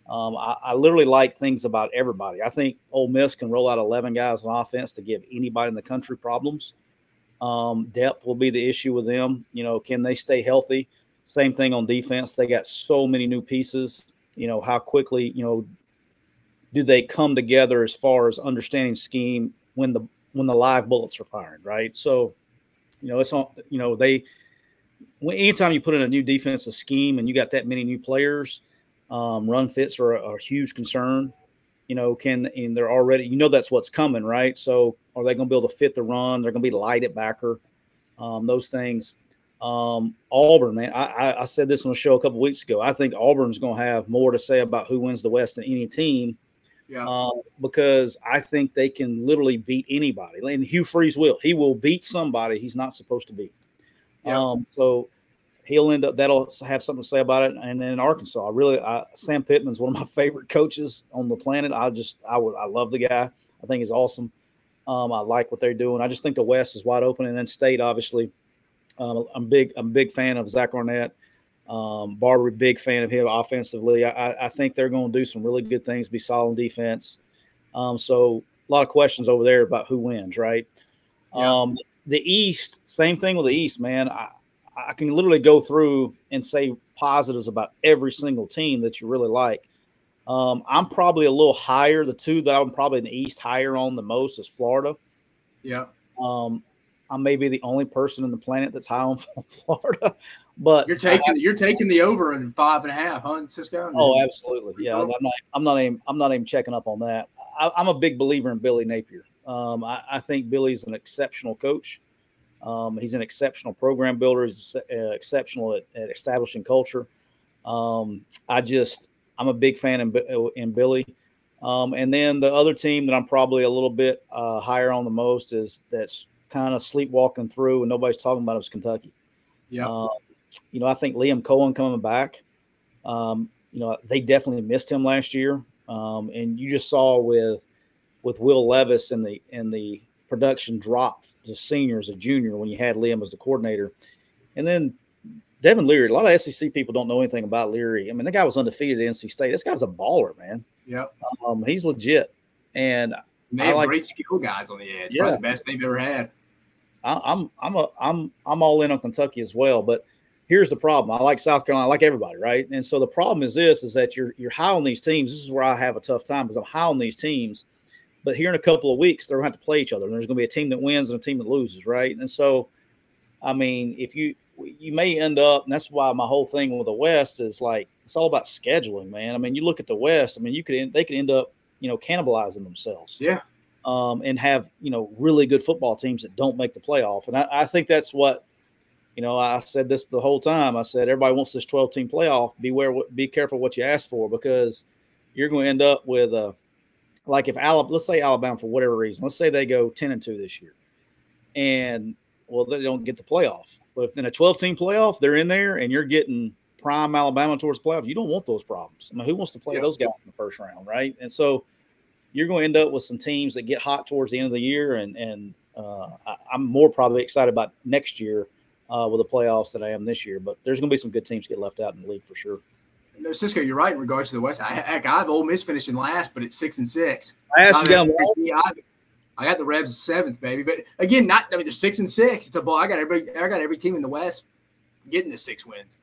Um, I, I, literally like things about everybody. I think Ole Miss can roll out 11 guys on offense to give anybody in the country problems. Um, depth will be the issue with them. You know, can they stay healthy? Same thing on defense. They got so many new pieces. You know, how quickly, you know, do they come together as far as understanding scheme when the when the live bullets are firing, right? So, you know, it's on, you know, they anytime you put in a new defensive scheme and you got that many new players, um, run fits are, are, a huge concern. You know, can and they're already you know that's what's coming, right? So are they going to be able to fit the run? They're going to be light at backer. Um, those things. Um, Auburn, man, I, I, said this on the show a couple weeks ago. I think Auburn's going to have more to say about who wins the West than any team. Yeah. Uh, because I think they can literally beat anybody. And Hugh Freeze will. He will beat somebody he's not supposed to beat. Yeah. Um, so he'll end up that'll have something to say about it. And then in Arkansas, I really I, Sam Pittman's one of my favorite coaches on the planet. I just I would I love the guy. I think he's awesome. Um, I like what they're doing. I just think the West is wide open, and then State obviously. Um, I'm big. I'm a big fan of Zach Arnett. Um, Barbay, big fan of him offensively. I, I think they're going to do some really good things, be solid defense. Um, so a lot of questions over there about who wins, right? Yeah. Um, the East, same thing with the East, man. I, I can literally go through and say positives about every single team that you really like. Um, I'm probably a little higher. The two that I'm probably in the East higher on the most is Florida. Yeah. Um, I may be the only person on the planet that's high on Florida, but you're taking I, you're taking the over in five and a half, huh, Cisco? Oh, absolutely. Yeah, I'm not I'm not even I'm not even checking up on that. I, am a big believer in Billy Napier. Um, I, I, think Billy's an exceptional coach. Um, he's an exceptional program builder. He's uh, exceptional at, at, establishing culture. Um, I just, I'm a big fan in, uh, in Billy. Um, and then the other team that I'm probably a little bit uh, higher on the most is that's kind of sleepwalking through and nobody's talking about is Kentucky. Yeah. Uh, you know, I think Liam Coen coming back. Um, you know, they definitely missed him last year. Um, and you just saw with with Will Levis and the and the production dropped as senior as a junior when you had Liam as the coordinator. And then Devin Leary, a lot of SEC people don't know anything about Leary. I mean, the guy was undefeated at NC State. This guy's a baller, man. Yep. Um, he's legit. And they have like, great skill guys on the edge. Yeah. Probably the best they've ever had. I, I'm I'm a I'm I'm all in on Kentucky as well. But here's the problem. I like South Carolina, I like everybody, right? And so the problem is this is that you're you're high on these teams. This is where I have a tough time because I'm high on these teams but here in a couple of weeks, they're going to have to play each other. And there's going to be a team that wins and a team that loses, right? And so, I mean, if you you may end up, and that's why my whole thing with the West is like it's all about scheduling, man. I mean, you look at the West. I mean, you could end, they could end up, you know, cannibalizing themselves. Yeah. Um, and have you know really good football teams that don't make the playoff, and I, I think that's what you know, I said this the whole time. I said everybody wants this 12 team playoff. Beware, be careful what you ask for because you're going to end up with a like if Alabama, let's say Alabama for whatever reason, let's say they go 10 and 2 this year, and well, they don't get the playoff. But if in a 12 team playoff, they're in there and you're getting prime Alabama towards the playoff, you don't want those problems. I mean, who wants to play yeah. those guys in the first round, right? And so you're going to end up with some teams that get hot towards the end of the year. And, and uh, I, am more probably excited about next year uh, with the playoffs than I am this year. But there's going to be some good teams get left out in the league for sure. No, Cisco, you're right in regards to the West. I, heck, I have Ole Miss finishing last, but it's six and six. I asked you I, I got the Rebs seventh, baby. But again, not I mean they're six and six. It's a ball. I got every I got every team in the West getting the six wins.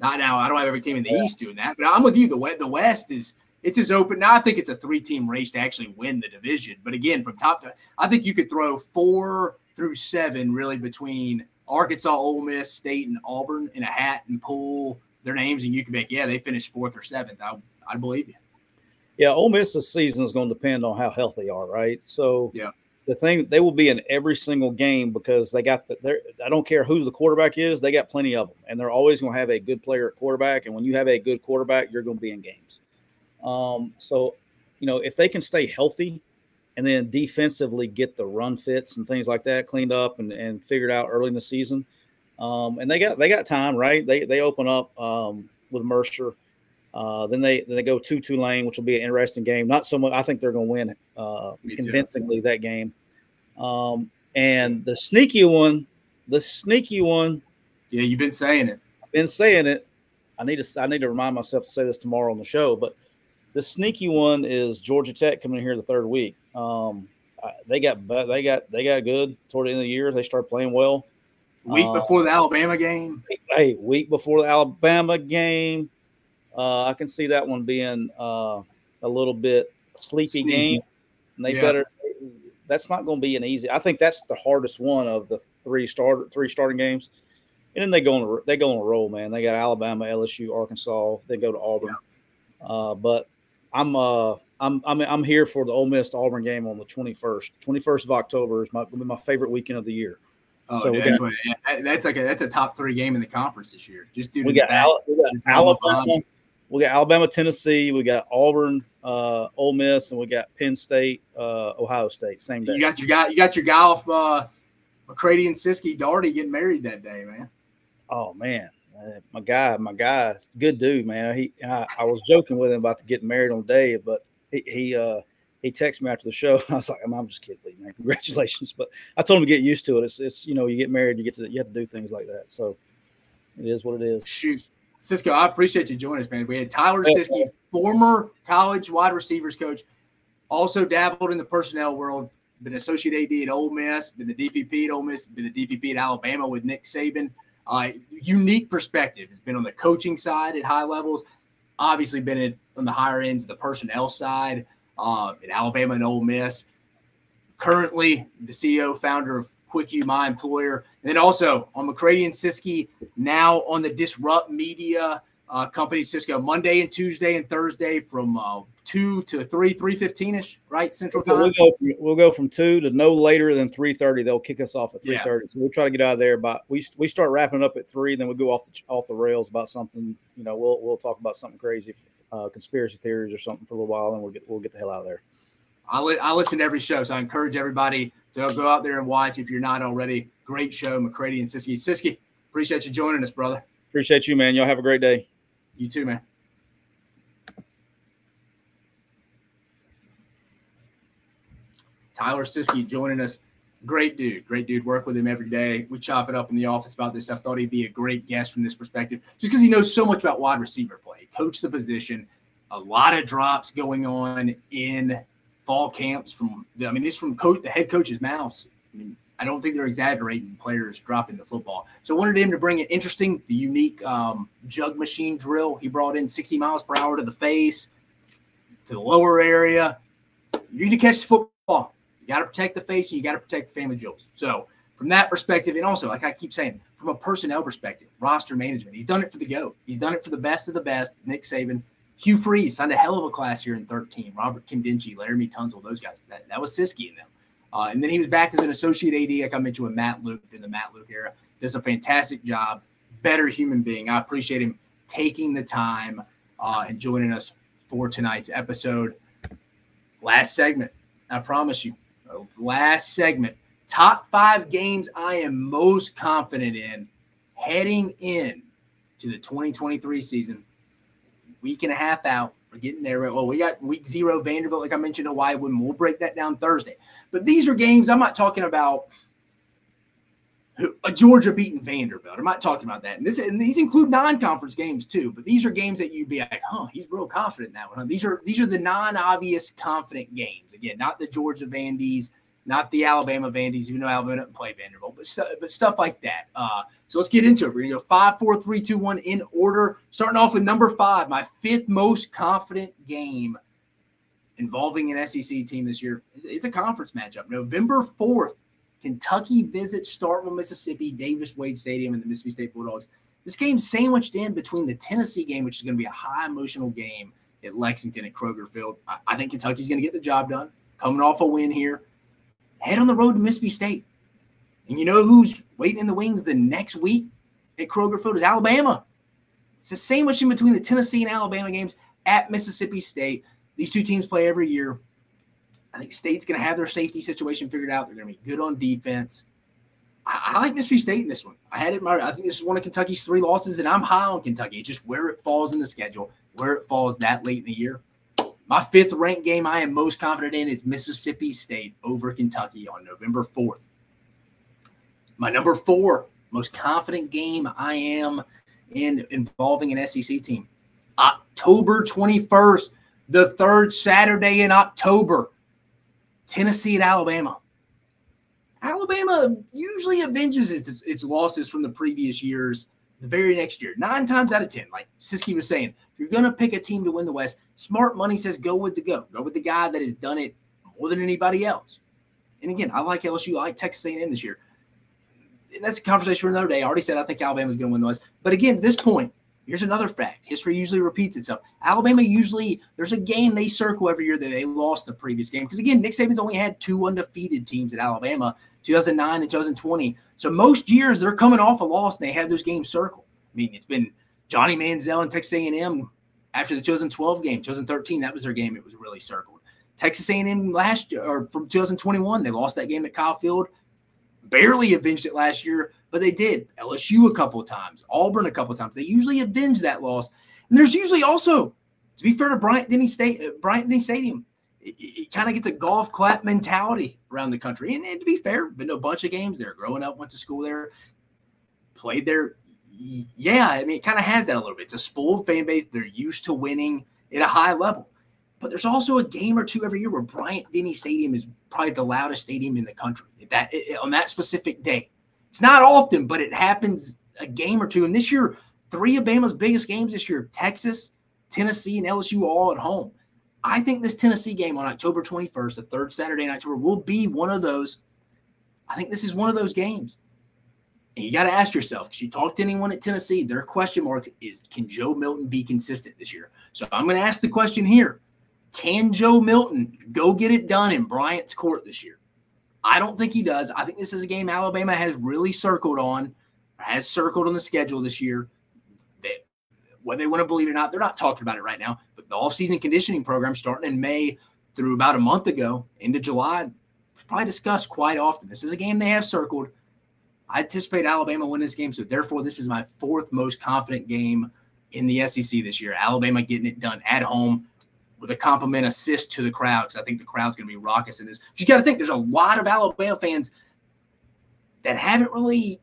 Not now. I don't have every team in the yeah. East doing that, but I'm with you. The West, the West is it's as open. Now I think it's a three team race to actually win the division. But again, from top to I think you could throw four through seven really between Arkansas, Ole Miss, State, and Auburn in a hat and pull their names, and you can be like, yeah, they finished fourth or seventh. I, I believe you. Yeah, Ole Miss's season is going to depend on how healthy they are, right? So yeah, the thing they will be in every single game because they got the. They I don't care who the quarterback is, they got plenty of them, and they're always going to have a good player at quarterback. And when you have a good quarterback, you're going to be in games. Um, so, you know, if they can stay healthy and then defensively get the run fits and things like that cleaned up and, and figured out early in the season, um, and they got they got time, right? They they open up um, with Mercer. Uh, then they then they go to Tulane, which will be an interesting game. Not so much. I think they're going to win uh, convincingly that game. Um, and the sneaky one, the sneaky one. Yeah, you've been saying it. I've been saying it. I need to I need to remind myself to say this tomorrow on the show. But the sneaky one is Georgia Tech coming in here the third week. Um, they got they got they got good toward the end of the year. They start playing well. Week uh, before the Alabama game. Hey, week before the Alabama game. Uh, I can see that one being uh, a little bit sleepy Sneaky. game. And they yeah. better. That's not going to be an easy. I think that's the hardest one of the three start three starting games. And then they go on a, they go on a roll, man. They got Alabama, LSU, Arkansas. They go to Auburn. Yeah. Uh, but I'm uh I'm I'm I'm here for the Ole Miss Auburn game on the 21st. 21st of October is my my favorite weekend of the year. Oh, so dude, that's, got, yeah, that's like a that's a top three game in the conference this year. Just do we got, Al, we got Alabama, we got Alabama, Tennessee, we got Auburn, uh, Ole Miss, and we got Penn State, uh, Ohio State. Same day. You got your guy. You got your guy off uh, McCready and Siskey Darty getting married that day, man. Oh man, uh, my guy, my guy, good dude, man. He, I, I, was joking with him about getting married on the day, but he, he, uh, he texted me after the show. I was like, I'm, I'm just kidding, man. Congratulations. But I told him to get used to it. It's, it's, you know, you get married, you get to, you have to do things like that. So it is what it is. Shoot. Cisco, I appreciate you joining us, man. We had Tyler Siskey, former college wide receivers coach, also dabbled in the personnel world, been associate AD at Ole Miss, been the DPP at Ole Miss, been the DPP at Alabama with Nick Saban. Uh, unique perspective. Has been on the coaching side at high levels, obviously been at, on the higher ends of the personnel side uh, at Alabama and Ole Miss. Currently, the CEO, founder of QuickU, my employer. And then also on McCready and Siskey, now on the Disrupt Media uh, company, Cisco, Monday and Tuesday and Thursday from uh, 2 to 3, 315 ish, right? Central time. We'll go, from, we'll go from 2 to no later than 330. They'll kick us off at 330. Yeah. So we'll try to get out of there. But we, we start wrapping up at 3, then we go off the, off the rails about something. You know, we'll, we'll talk about something crazy, uh, conspiracy theories or something for a little while, and we'll get, we'll get the hell out of there. I, li- I listen to every show, so I encourage everybody to go out there and watch if you're not already. Great show, McCready and Siskey. Siskey, appreciate you joining us, brother. Appreciate you, man. Y'all have a great day. You too, man. Tyler Siskey joining us. Great dude, great dude. Work with him every day. We chop it up in the office about this stuff. Thought he'd be a great guest from this perspective, just because he knows so much about wide receiver play, coach the position, a lot of drops going on in fall camps from the, I mean, this from coach, the head coach's mouth. I mean, I don't think they're exaggerating players dropping the football. So I wanted him to bring an interesting, the unique um, jug machine drill. He brought in 60 miles per hour to the face, to the lower area. You need to catch the football. You got to protect the face and you got to protect the family jewels. So from that perspective, and also, like I keep saying, from a personnel perspective, roster management, he's done it for the GOAT. He's done it for the best of the best, Nick Saban. Hugh Freeze signed a hell of a class here in 13. Robert Nkemdiche, Laremy Tunsil, those guys. That, that was Siskey in them. Uh, and then he was back as an associate AD, like I mentioned with Matt Luke in the Matt Luke era. Does a fantastic job. Better human being. I appreciate him taking the time uh, and joining us for tonight's episode. Last segment. I promise you. Last segment. Top five games I am most confident in heading in to the 2023 season week and a half out. We're getting there. Well, we got week zero Vanderbilt, like I mentioned, Hawaii. We'll break that down Thursday. But these are games I'm not talking about. A Georgia beating Vanderbilt. I'm not talking about that. And this and these include non-conference games too. But these are games that you'd be like, "Huh, he's real confident in that one." These are these are the non-obvious confident games. Again, not the Georgia Vandies, not the Alabama Vandies, even though Alabama didn't play Vanderbilt, but, st- but stuff like that. Uh, so let's get into it. We're to go five, four, three, two, one in order. Starting off with number five, my fifth most confident game involving an SEC team this year. It's, it's a conference matchup. November 4th, Kentucky visits Starkville, Mississippi, Davis Wade Stadium, and the Mississippi State Bulldogs. This game sandwiched in between the Tennessee game, which is going to be a high emotional game, at Lexington at Kroger Field. I, I think Kentucky's going to get the job done. Coming off a win here, head on the road to Mississippi State. And you know who's waiting in the wings the next week at Kroger Field is Alabama. It's the sandwich in between the Tennessee and Alabama games at Mississippi State. These two teams play every year. I think State's going to have their safety situation figured out. They're going to be good on defense. I, I, like Mississippi State in this one. I had it. My, I think this is one of Kentucky's three losses, and I'm high on Kentucky. It's just where it falls in the schedule, where it falls that late in the year. My fifth ranked game I am most confident in is Mississippi State over Kentucky on November 4th. My number four most confident game I am in involving an SEC team. October 21st, the third Saturday in October, Tennessee and Alabama. Alabama usually avenges its, its losses from the previous years the very next year. Nine times out of 10, like Siskey was saying, if you're going to pick a team to win the West, smart money says go with the go. Go with the guy that has done it more than anybody else. And again, I like LSU. I like Texas A&M this year and that's a conversation for another day. I already said I think Alabama's going to win the West. But again, this point, here's another fact. History usually repeats itself. Alabama usually, there's a game they circle every year that they lost the previous game. Because again, Nick Saban's only had two undefeated teams at Alabama, 2009 and 2020. So most years they're coming off a loss and they have those games circled. I mean, it's been Johnny Manziel and Texas A&M after the 2012 game, 2013, that was their game. It was really circled. Texas A&M last year, or from 2021, they lost that game at Kyle Field barely avenged it last year, but they did. LSU a couple of times, Auburn a couple of times. They usually avenge that loss. And there's usually also, to be fair to Bryant Denny State, uh, Bryant Denny Stadium, it, it kind of gets a golf clap mentality around the country. And, and to be fair, been to a bunch of games there. Growing up, went to school there, played there. Yeah, I mean, it kind of has that a little bit. It's a spoiled fan base. They're used to winning at a high level. But there's also a game or two every year where Bryant Denny Stadium is probably the loudest stadium in the country. That on that specific day, it's not often, but it happens a game or two. And this year, three of Bama's biggest games this year: Texas, Tennessee, and LSU all at home. I think this Tennessee game on October 21st, the third Saturday in October, will be one of those. I think this is one of those games. And you got to ask yourself, because you talk to anyone at Tennessee, their question mark is can Joe Milton be consistent this year? So I'm going to ask the question here can Joe Milton go get it done in Bryant's court this year? I don't think he does. I think this is a game Alabama has really circled on, has circled on the schedule this year. They, whether they want to believe it or not, they're not talking about it right now. But the offseason conditioning program starting in May through about a month ago into July, probably discussed quite often. This is a game they have circled. I anticipate Alabama win this game, so therefore this is my fourth most confident game in the SEC this year. Alabama getting it done at home with a compliment assist to the crowd because I think the crowd's going to be raucous in this. You got to think there's a lot of Alabama fans that haven't really,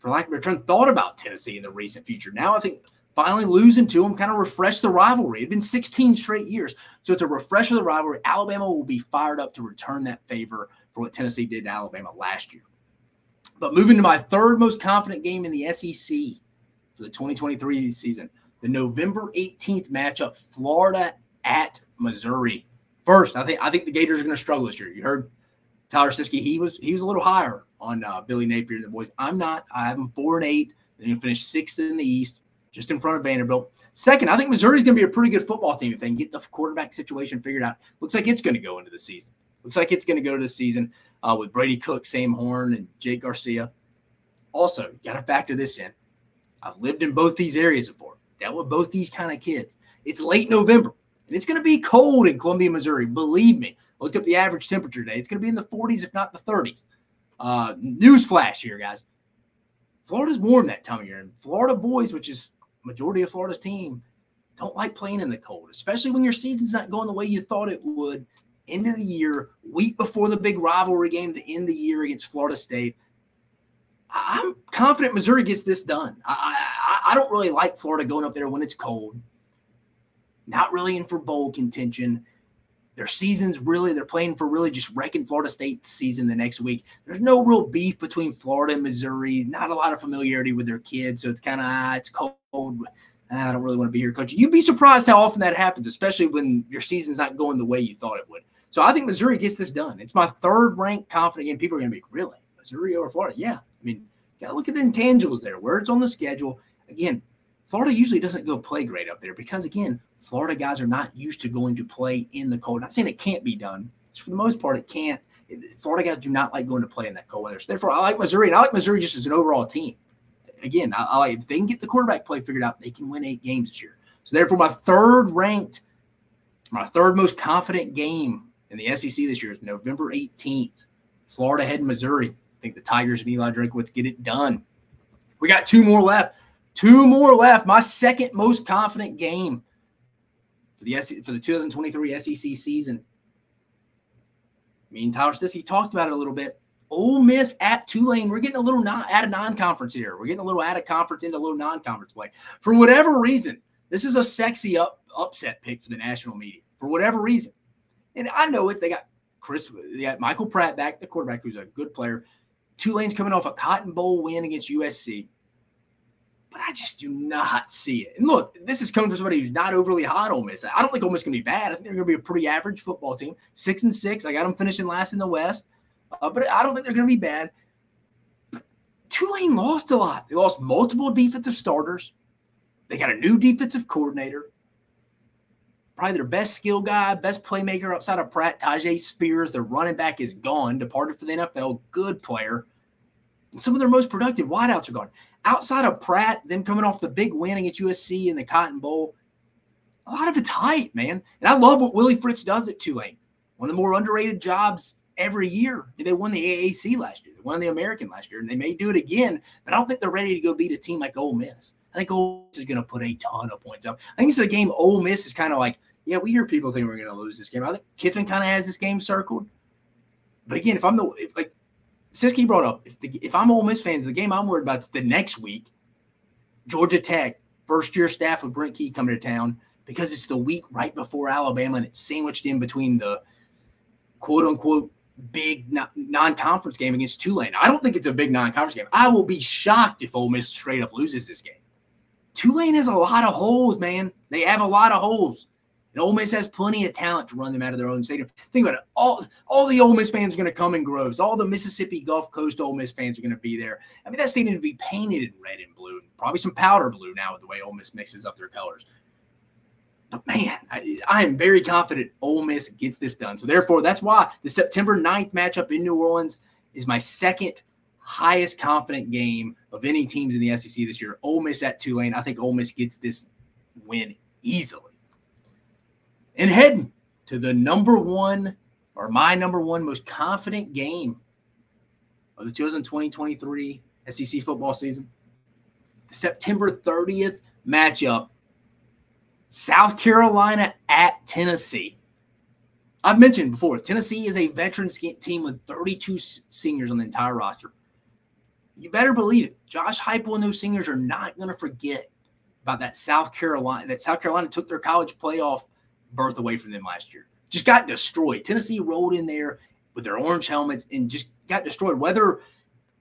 for lack of a better term, thought about Tennessee in the recent future. Now I think finally losing to them kind of refreshed the rivalry. It's been 16 straight years, so it's a refresh of the rivalry. Alabama will be fired up to return that favor for what Tennessee did to Alabama last year. But moving to my third most confident game in the SEC for the 2023 season the November 18th matchup, Florida at Missouri. First, I think I think the Gators are going to struggle this year. You heard Tyler Siskey; he was he was a little higher on uh, Billy Napier than the boys. I'm not. I have them four and eight. Then you finish sixth in the East, just in front of Vanderbilt. Second, I think Missouri's going to be a pretty good football team if they can get the quarterback situation figured out. Looks like it's going to go into the season. Looks like it's going to go to the season uh, with Brady Cook, Sam Horn, and Jake Garcia. Also, got to factor this in. I've lived in both these areas before dealt with both these kind of kids. It's late November, and it's going to be cold in Columbia, Missouri. Believe me. looked up the average temperature today. It's going to be in the 40s, if not the 30s. Uh, news flash here, guys. Florida's warm that time of year, and Florida boys, which is majority of Florida's team, don't like playing in the cold, especially when your season's not going the way you thought it would. End of the year, week before the big rivalry game to end the year against Florida State. I'm confident Missouri gets this done. I, I, I don't really like Florida going up there when it's cold. Not really in for bowl contention. Their season's really, they're playing for really just wrecking Florida State's season the next week. There's no real beef between Florida and Missouri. Not a lot of familiarity with their kids. So it's kind of, ah, it's cold. I don't really want to be here, coach. You'd be surprised how often that happens, especially when your season's not going the way you thought it would. So I think Missouri gets this done. It's my third ranked confident game. People are going to be, really? Missouri over Florida? Yeah, I mean, got to look at the intangibles there, where it's on the schedule. Again, Florida usually doesn't go play great up there because, again, Florida guys are not used to going to play in the cold. Not saying it can't be done. For the most part, it can't. Florida guys do not like going to play in that cold weather. So therefore, I like Missouri, and I like Missouri just as an overall team. Again, I, I if they can get the quarterback play figured out, they can win eight games this year. So therefore, my third ranked, my third most confident game in the SEC this year is November 18th. Florida heading Missouri. I think the Tigers and Eli Drinkwitz get it done. We got two more left. Two more left. My second most confident game for the for the 2023 SEC season. Me and Tyler Siskey talked about it a little bit. Ole Miss at Tulane. We're getting a little not out of non-conference here. We're getting a little out of conference into a little non-conference play. For whatever reason, this is a sexy up, upset pick for the national media. For whatever reason. And I know it's they got Chris, they got Michael Pratt back, the quarterback, who's a good player. Tulane's coming off a Cotton Bowl win against USC. But I just do not see it. And look, this is coming from somebody who's not overly hot on Miss. I don't think Ole Miss can be bad. I think they're going to be a pretty average football team. Six and six. I got them finishing last in the West. Uh, but I don't think they're going to be bad. But Tulane lost a lot. They lost multiple defensive starters. They got a new defensive coordinator probably their best skill guy, best playmaker outside of Pratt, Tyjae Spears. Their running back is gone, departed for the NFL, good player. And some of their most productive wideouts are gone. Outside of Pratt, them coming off the big win against USC in the Cotton Bowl, a lot of it's hype, man. And I love what Willie Fritz does at Tulane. One of the more underrated jobs every year. They won the AAC last year. They won the American last year, and they may do it again. But I don't think they're ready to go beat a team like Ole Miss. I think Ole Miss is going to put a ton of points up. I think it's a game Ole Miss is kind of like, yeah, we hear people think we're going to lose this game. I think Kiffin kind of has this game circled. But again, if I'm the if, like Siskey brought up, if the, if I'm Ole Miss fans, the game I'm worried about is the next week, Georgia Tech, first year staff with Brent Key coming to town because it's the week right before Alabama and it's sandwiched in between the quote unquote big non conference game against Tulane. I don't think it's a big non conference game. I will be shocked if Ole Miss straight up loses this game. Tulane has a lot of holes, man. They have a lot of holes. And Ole Miss has plenty of talent to run them out of their own stadium. Think about it. All, all the Ole Miss fans are going to come in groves. All the Mississippi Gulf Coast Ole Miss fans are going to be there. I mean, that stadium to be painted in red and blue, probably some powder blue now with the way Ole Miss mixes up their colors. But man, I, I, am very confident Ole Miss gets this done. So therefore, that's why the September 9th matchup in New Orleans is my second highest confident game of any teams in the SEC this year. Ole Miss at Tulane. I think Ole Miss gets this win easily. And heading to the number one or my number one most confident game of the 2020-23 SEC football season. The September 30th matchup. South Carolina at Tennessee. I've mentioned before, Tennessee is a veteran team with 32 seniors on the entire roster you better believe it. Josh Heupel and those seniors are not going to forget about that South Carolina. That South Carolina took their college playoff berth away from them last year. Just got destroyed. Tennessee rolled in there with their orange helmets and just got destroyed. Whether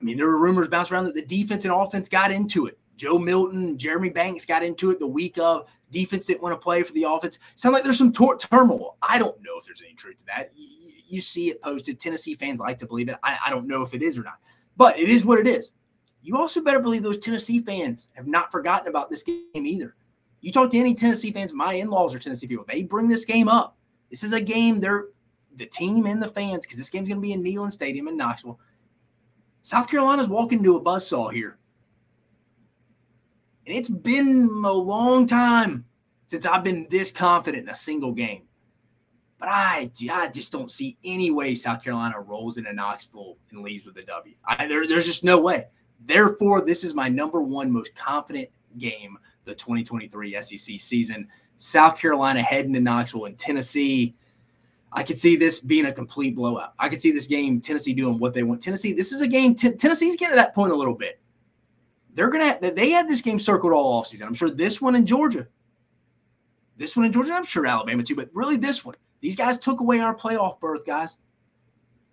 I mean, there were rumors bounced around that the defense and offense got into it. Joe Milton, Jeremy Banks got into it the week of. Defense didn't want to play for the offense. Sound like there's some tor- turmoil. I don't know if there's any truth to that. You, you see it posted. Tennessee fans like to believe it. I, I don't know if it is or not. But it is what it is. You also better believe those Tennessee fans have not forgotten about this game either. You talk to any Tennessee fans, my in-laws are Tennessee people. They bring this game up. This is a game they're the team and the fans, because this game's going to be in Neyland Stadium in Knoxville. South Carolina's walking into a buzzsaw here. And it's been a long time since I've been this confident in a single game. But I, I just don't see any way South Carolina rolls into Knoxville and leaves with a W. I, there, there's just no way. Therefore, this is my number one most confident game the 2023 SEC season. South Carolina heading to Knoxville and Tennessee. I could see this being a complete blowout. I could see this game, Tennessee doing what they want. Tennessee, this is a game, t- Tennessee's getting to that point a little bit. They're going to, they had this game circled all offseason. I'm sure this one in Georgia, this one in Georgia, I'm sure Alabama too, but really this one. These guys took away our playoff berth, guys.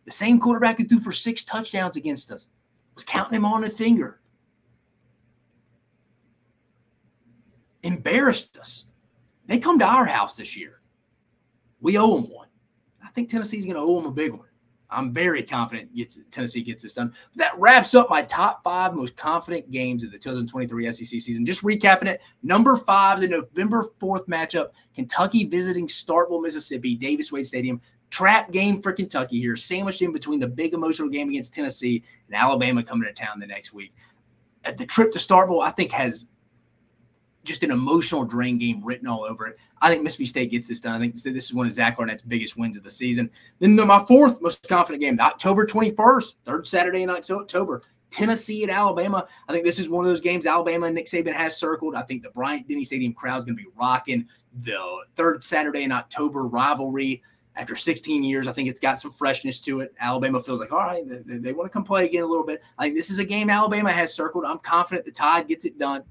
The same quarterback who threw for six touchdowns against us was counting him on a finger. Embarrassed us. They come to our house this year. We owe them one. I think Tennessee's going to owe them a big one. I'm very confident gets Tennessee gets this done. But that wraps up my top five most confident games of the 2023 SEC season. Just recapping it: number five, the November 4th matchup, Kentucky visiting Starkville, Mississippi, Davis Wade Stadium. Trap game for Kentucky here, sandwiched in between the big emotional game against Tennessee and Alabama coming to town the next week. Uh, the trip to Starkville, I think has just an emotional drain game written all over it. I think Mississippi State gets this done. I think this is one of Zach Arnett's biggest wins of the season. Then my fourth most confident game, October 21st, third Saturday in October, Tennessee at Alabama. I think this is one of those games Alabama and Nick Saban has circled. I think the Bryant Denny Stadium crowd is going to be rocking the third Saturday in October rivalry. After 16 years, I think it's got some freshness to it. Alabama feels like, all right, they, they want to come play again a little bit. I think this is a game Alabama has circled. I'm confident the Tide gets it done.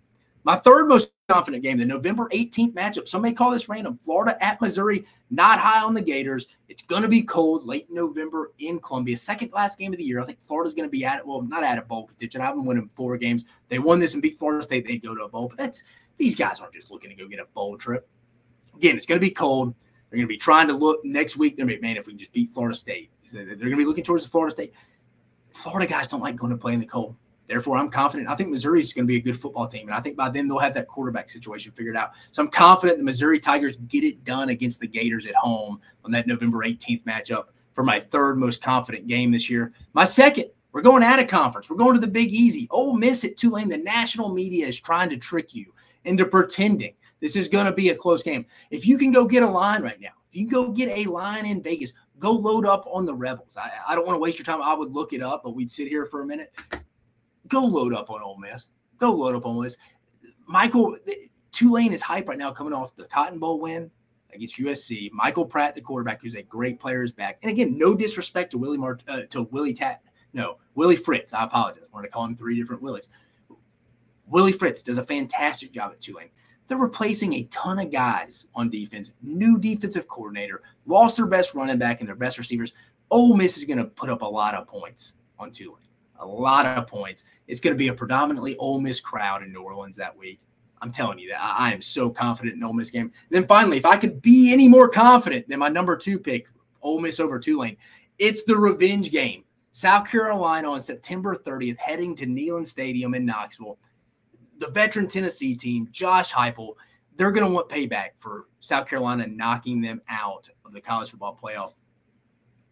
My third most confident game, the November 18th matchup. Some may call this random. Florida at Missouri, not high on the Gators. It's going to be cold late November in Columbia. Second last game of the year. I think Florida's going to be at it. Well, not at a bowl contention. I haven't won in four games. They won this and beat Florida State. They'd go to a bowl. But that's these guys aren't just looking to go get a bowl trip. Again, it's going to be cold. They're going to be trying to look next week. They're going to be, man, if we can just beat Florida State. They're going to be looking towards the Florida State. Florida guys don't like going to play in the cold. Therefore, I'm confident. I think Missouri is going to be a good football team. And I think by then they'll have that quarterback situation figured out. So I'm confident the Missouri Tigers get it done against the Gators at home on that November 18th matchup for my third most confident game this year. My second, we're going out of conference. We're going to the Big Easy. Ole Miss at Tulane. The national media is trying to trick you into pretending this is going to be a close game. If you can go get a line right now, if you can go get a line in Vegas, go load up on the Rebels. I, I don't want to waste your time. I would look it up, but we'd sit here for a minute go load up on Ole Miss. Go load up on Ole Miss. Michael Tulane is hype right now, coming off the Cotton Bowl win against USC. Michael Pratt, the quarterback, who's a great player, is back. And again, no disrespect to Willie Mart uh, to Willie Tat. No, Willie Fritz. I apologize. I wanted to call him three different Willies. Willie Fritz does a fantastic job at Tulane. They're replacing a ton of guys on defense. New defensive coordinator, lost their best running back and their best receivers. Ole Miss is going to put up a lot of points on Tulane a lot of points. It's going to be a predominantly Ole Miss crowd in New Orleans that week. I'm telling you that I, am so confident in Ole Miss game. And then finally, if I could be any more confident than my number two pick, Ole Miss over Tulane, it's the revenge game. South Carolina on September 30th, heading to Neyland Stadium in Knoxville. The veteran Tennessee team, Josh Heupel, they're going to want payback for South Carolina knocking them out of the college football playoff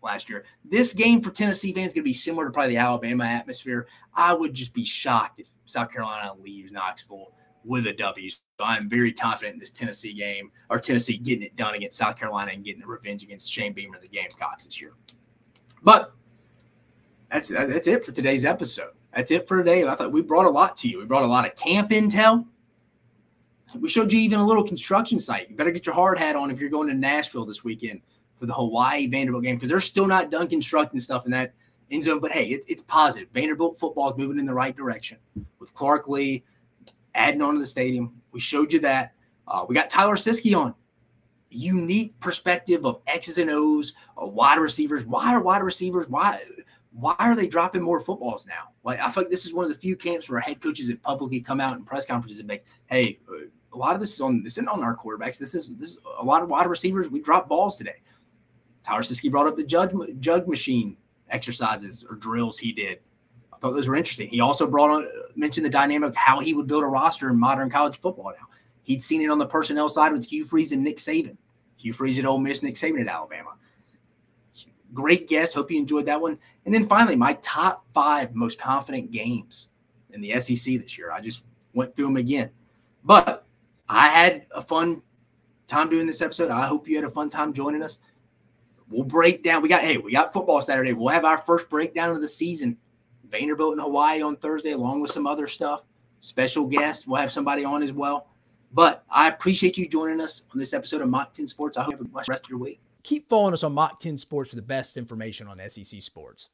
last year. This game for Tennessee fans going to be similar to probably the Alabama atmosphere. I would just be shocked if South Carolina leaves Knoxville with a W. So I'm very confident in this Tennessee game or Tennessee getting it done against South Carolina and getting the revenge against Shane Beamer and the Gamecocks this year. But that's that's it for today's episode. That's it for today. I thought we brought a lot to you. We brought a lot of camp intel. We showed you even a little construction site. You better get your hard hat on if you're going to Nashville this weekend for the Hawaii Vanderbilt game because they're still not done constructing stuff in that end zone. But hey, it, it's positive. Vanderbilt football is moving in the right direction with Clark Lea adding on to the stadium. We showed you that. Uh, we got Tyler Siskey on. Unique perspective of X's and O's, of wide receivers. Why are wide receivers? Why why are they dropping more footballs now? Like I feel like this is one of the few camps where head coaches have publicly come out in press conferences and make, hey, a lot of this is on this isn't on our quarterbacks. This is this is a lot of wide receivers. We drop balls today. Tyler Siskey brought up the jug machine exercises or drills he did. I thought those were interesting. He also brought on mentioned the dynamic how he would build a roster in modern college football now. He'd seen it on the personnel side with Hugh Freeze and Nick Saban. Hugh Freeze at Ole Miss, Nick Saban at Alabama. Great guest. Hope you enjoyed that one. And then finally, my top five most confident games in the SEC this year. I just went through them again. But I had a fun time doing this episode. I hope you had a fun time joining us. We'll break down. We got hey, we got football Saturday. We'll have our first breakdown of the season. Vanderbilt in Hawaii on Thursday, along with some other stuff. Special guest. We'll have somebody on as well. But I appreciate you joining us on this episode of Mach 10 Sports. I hope you have a rest of your week. Keep following us on Mach 10 Sports for the best information on SEC sports.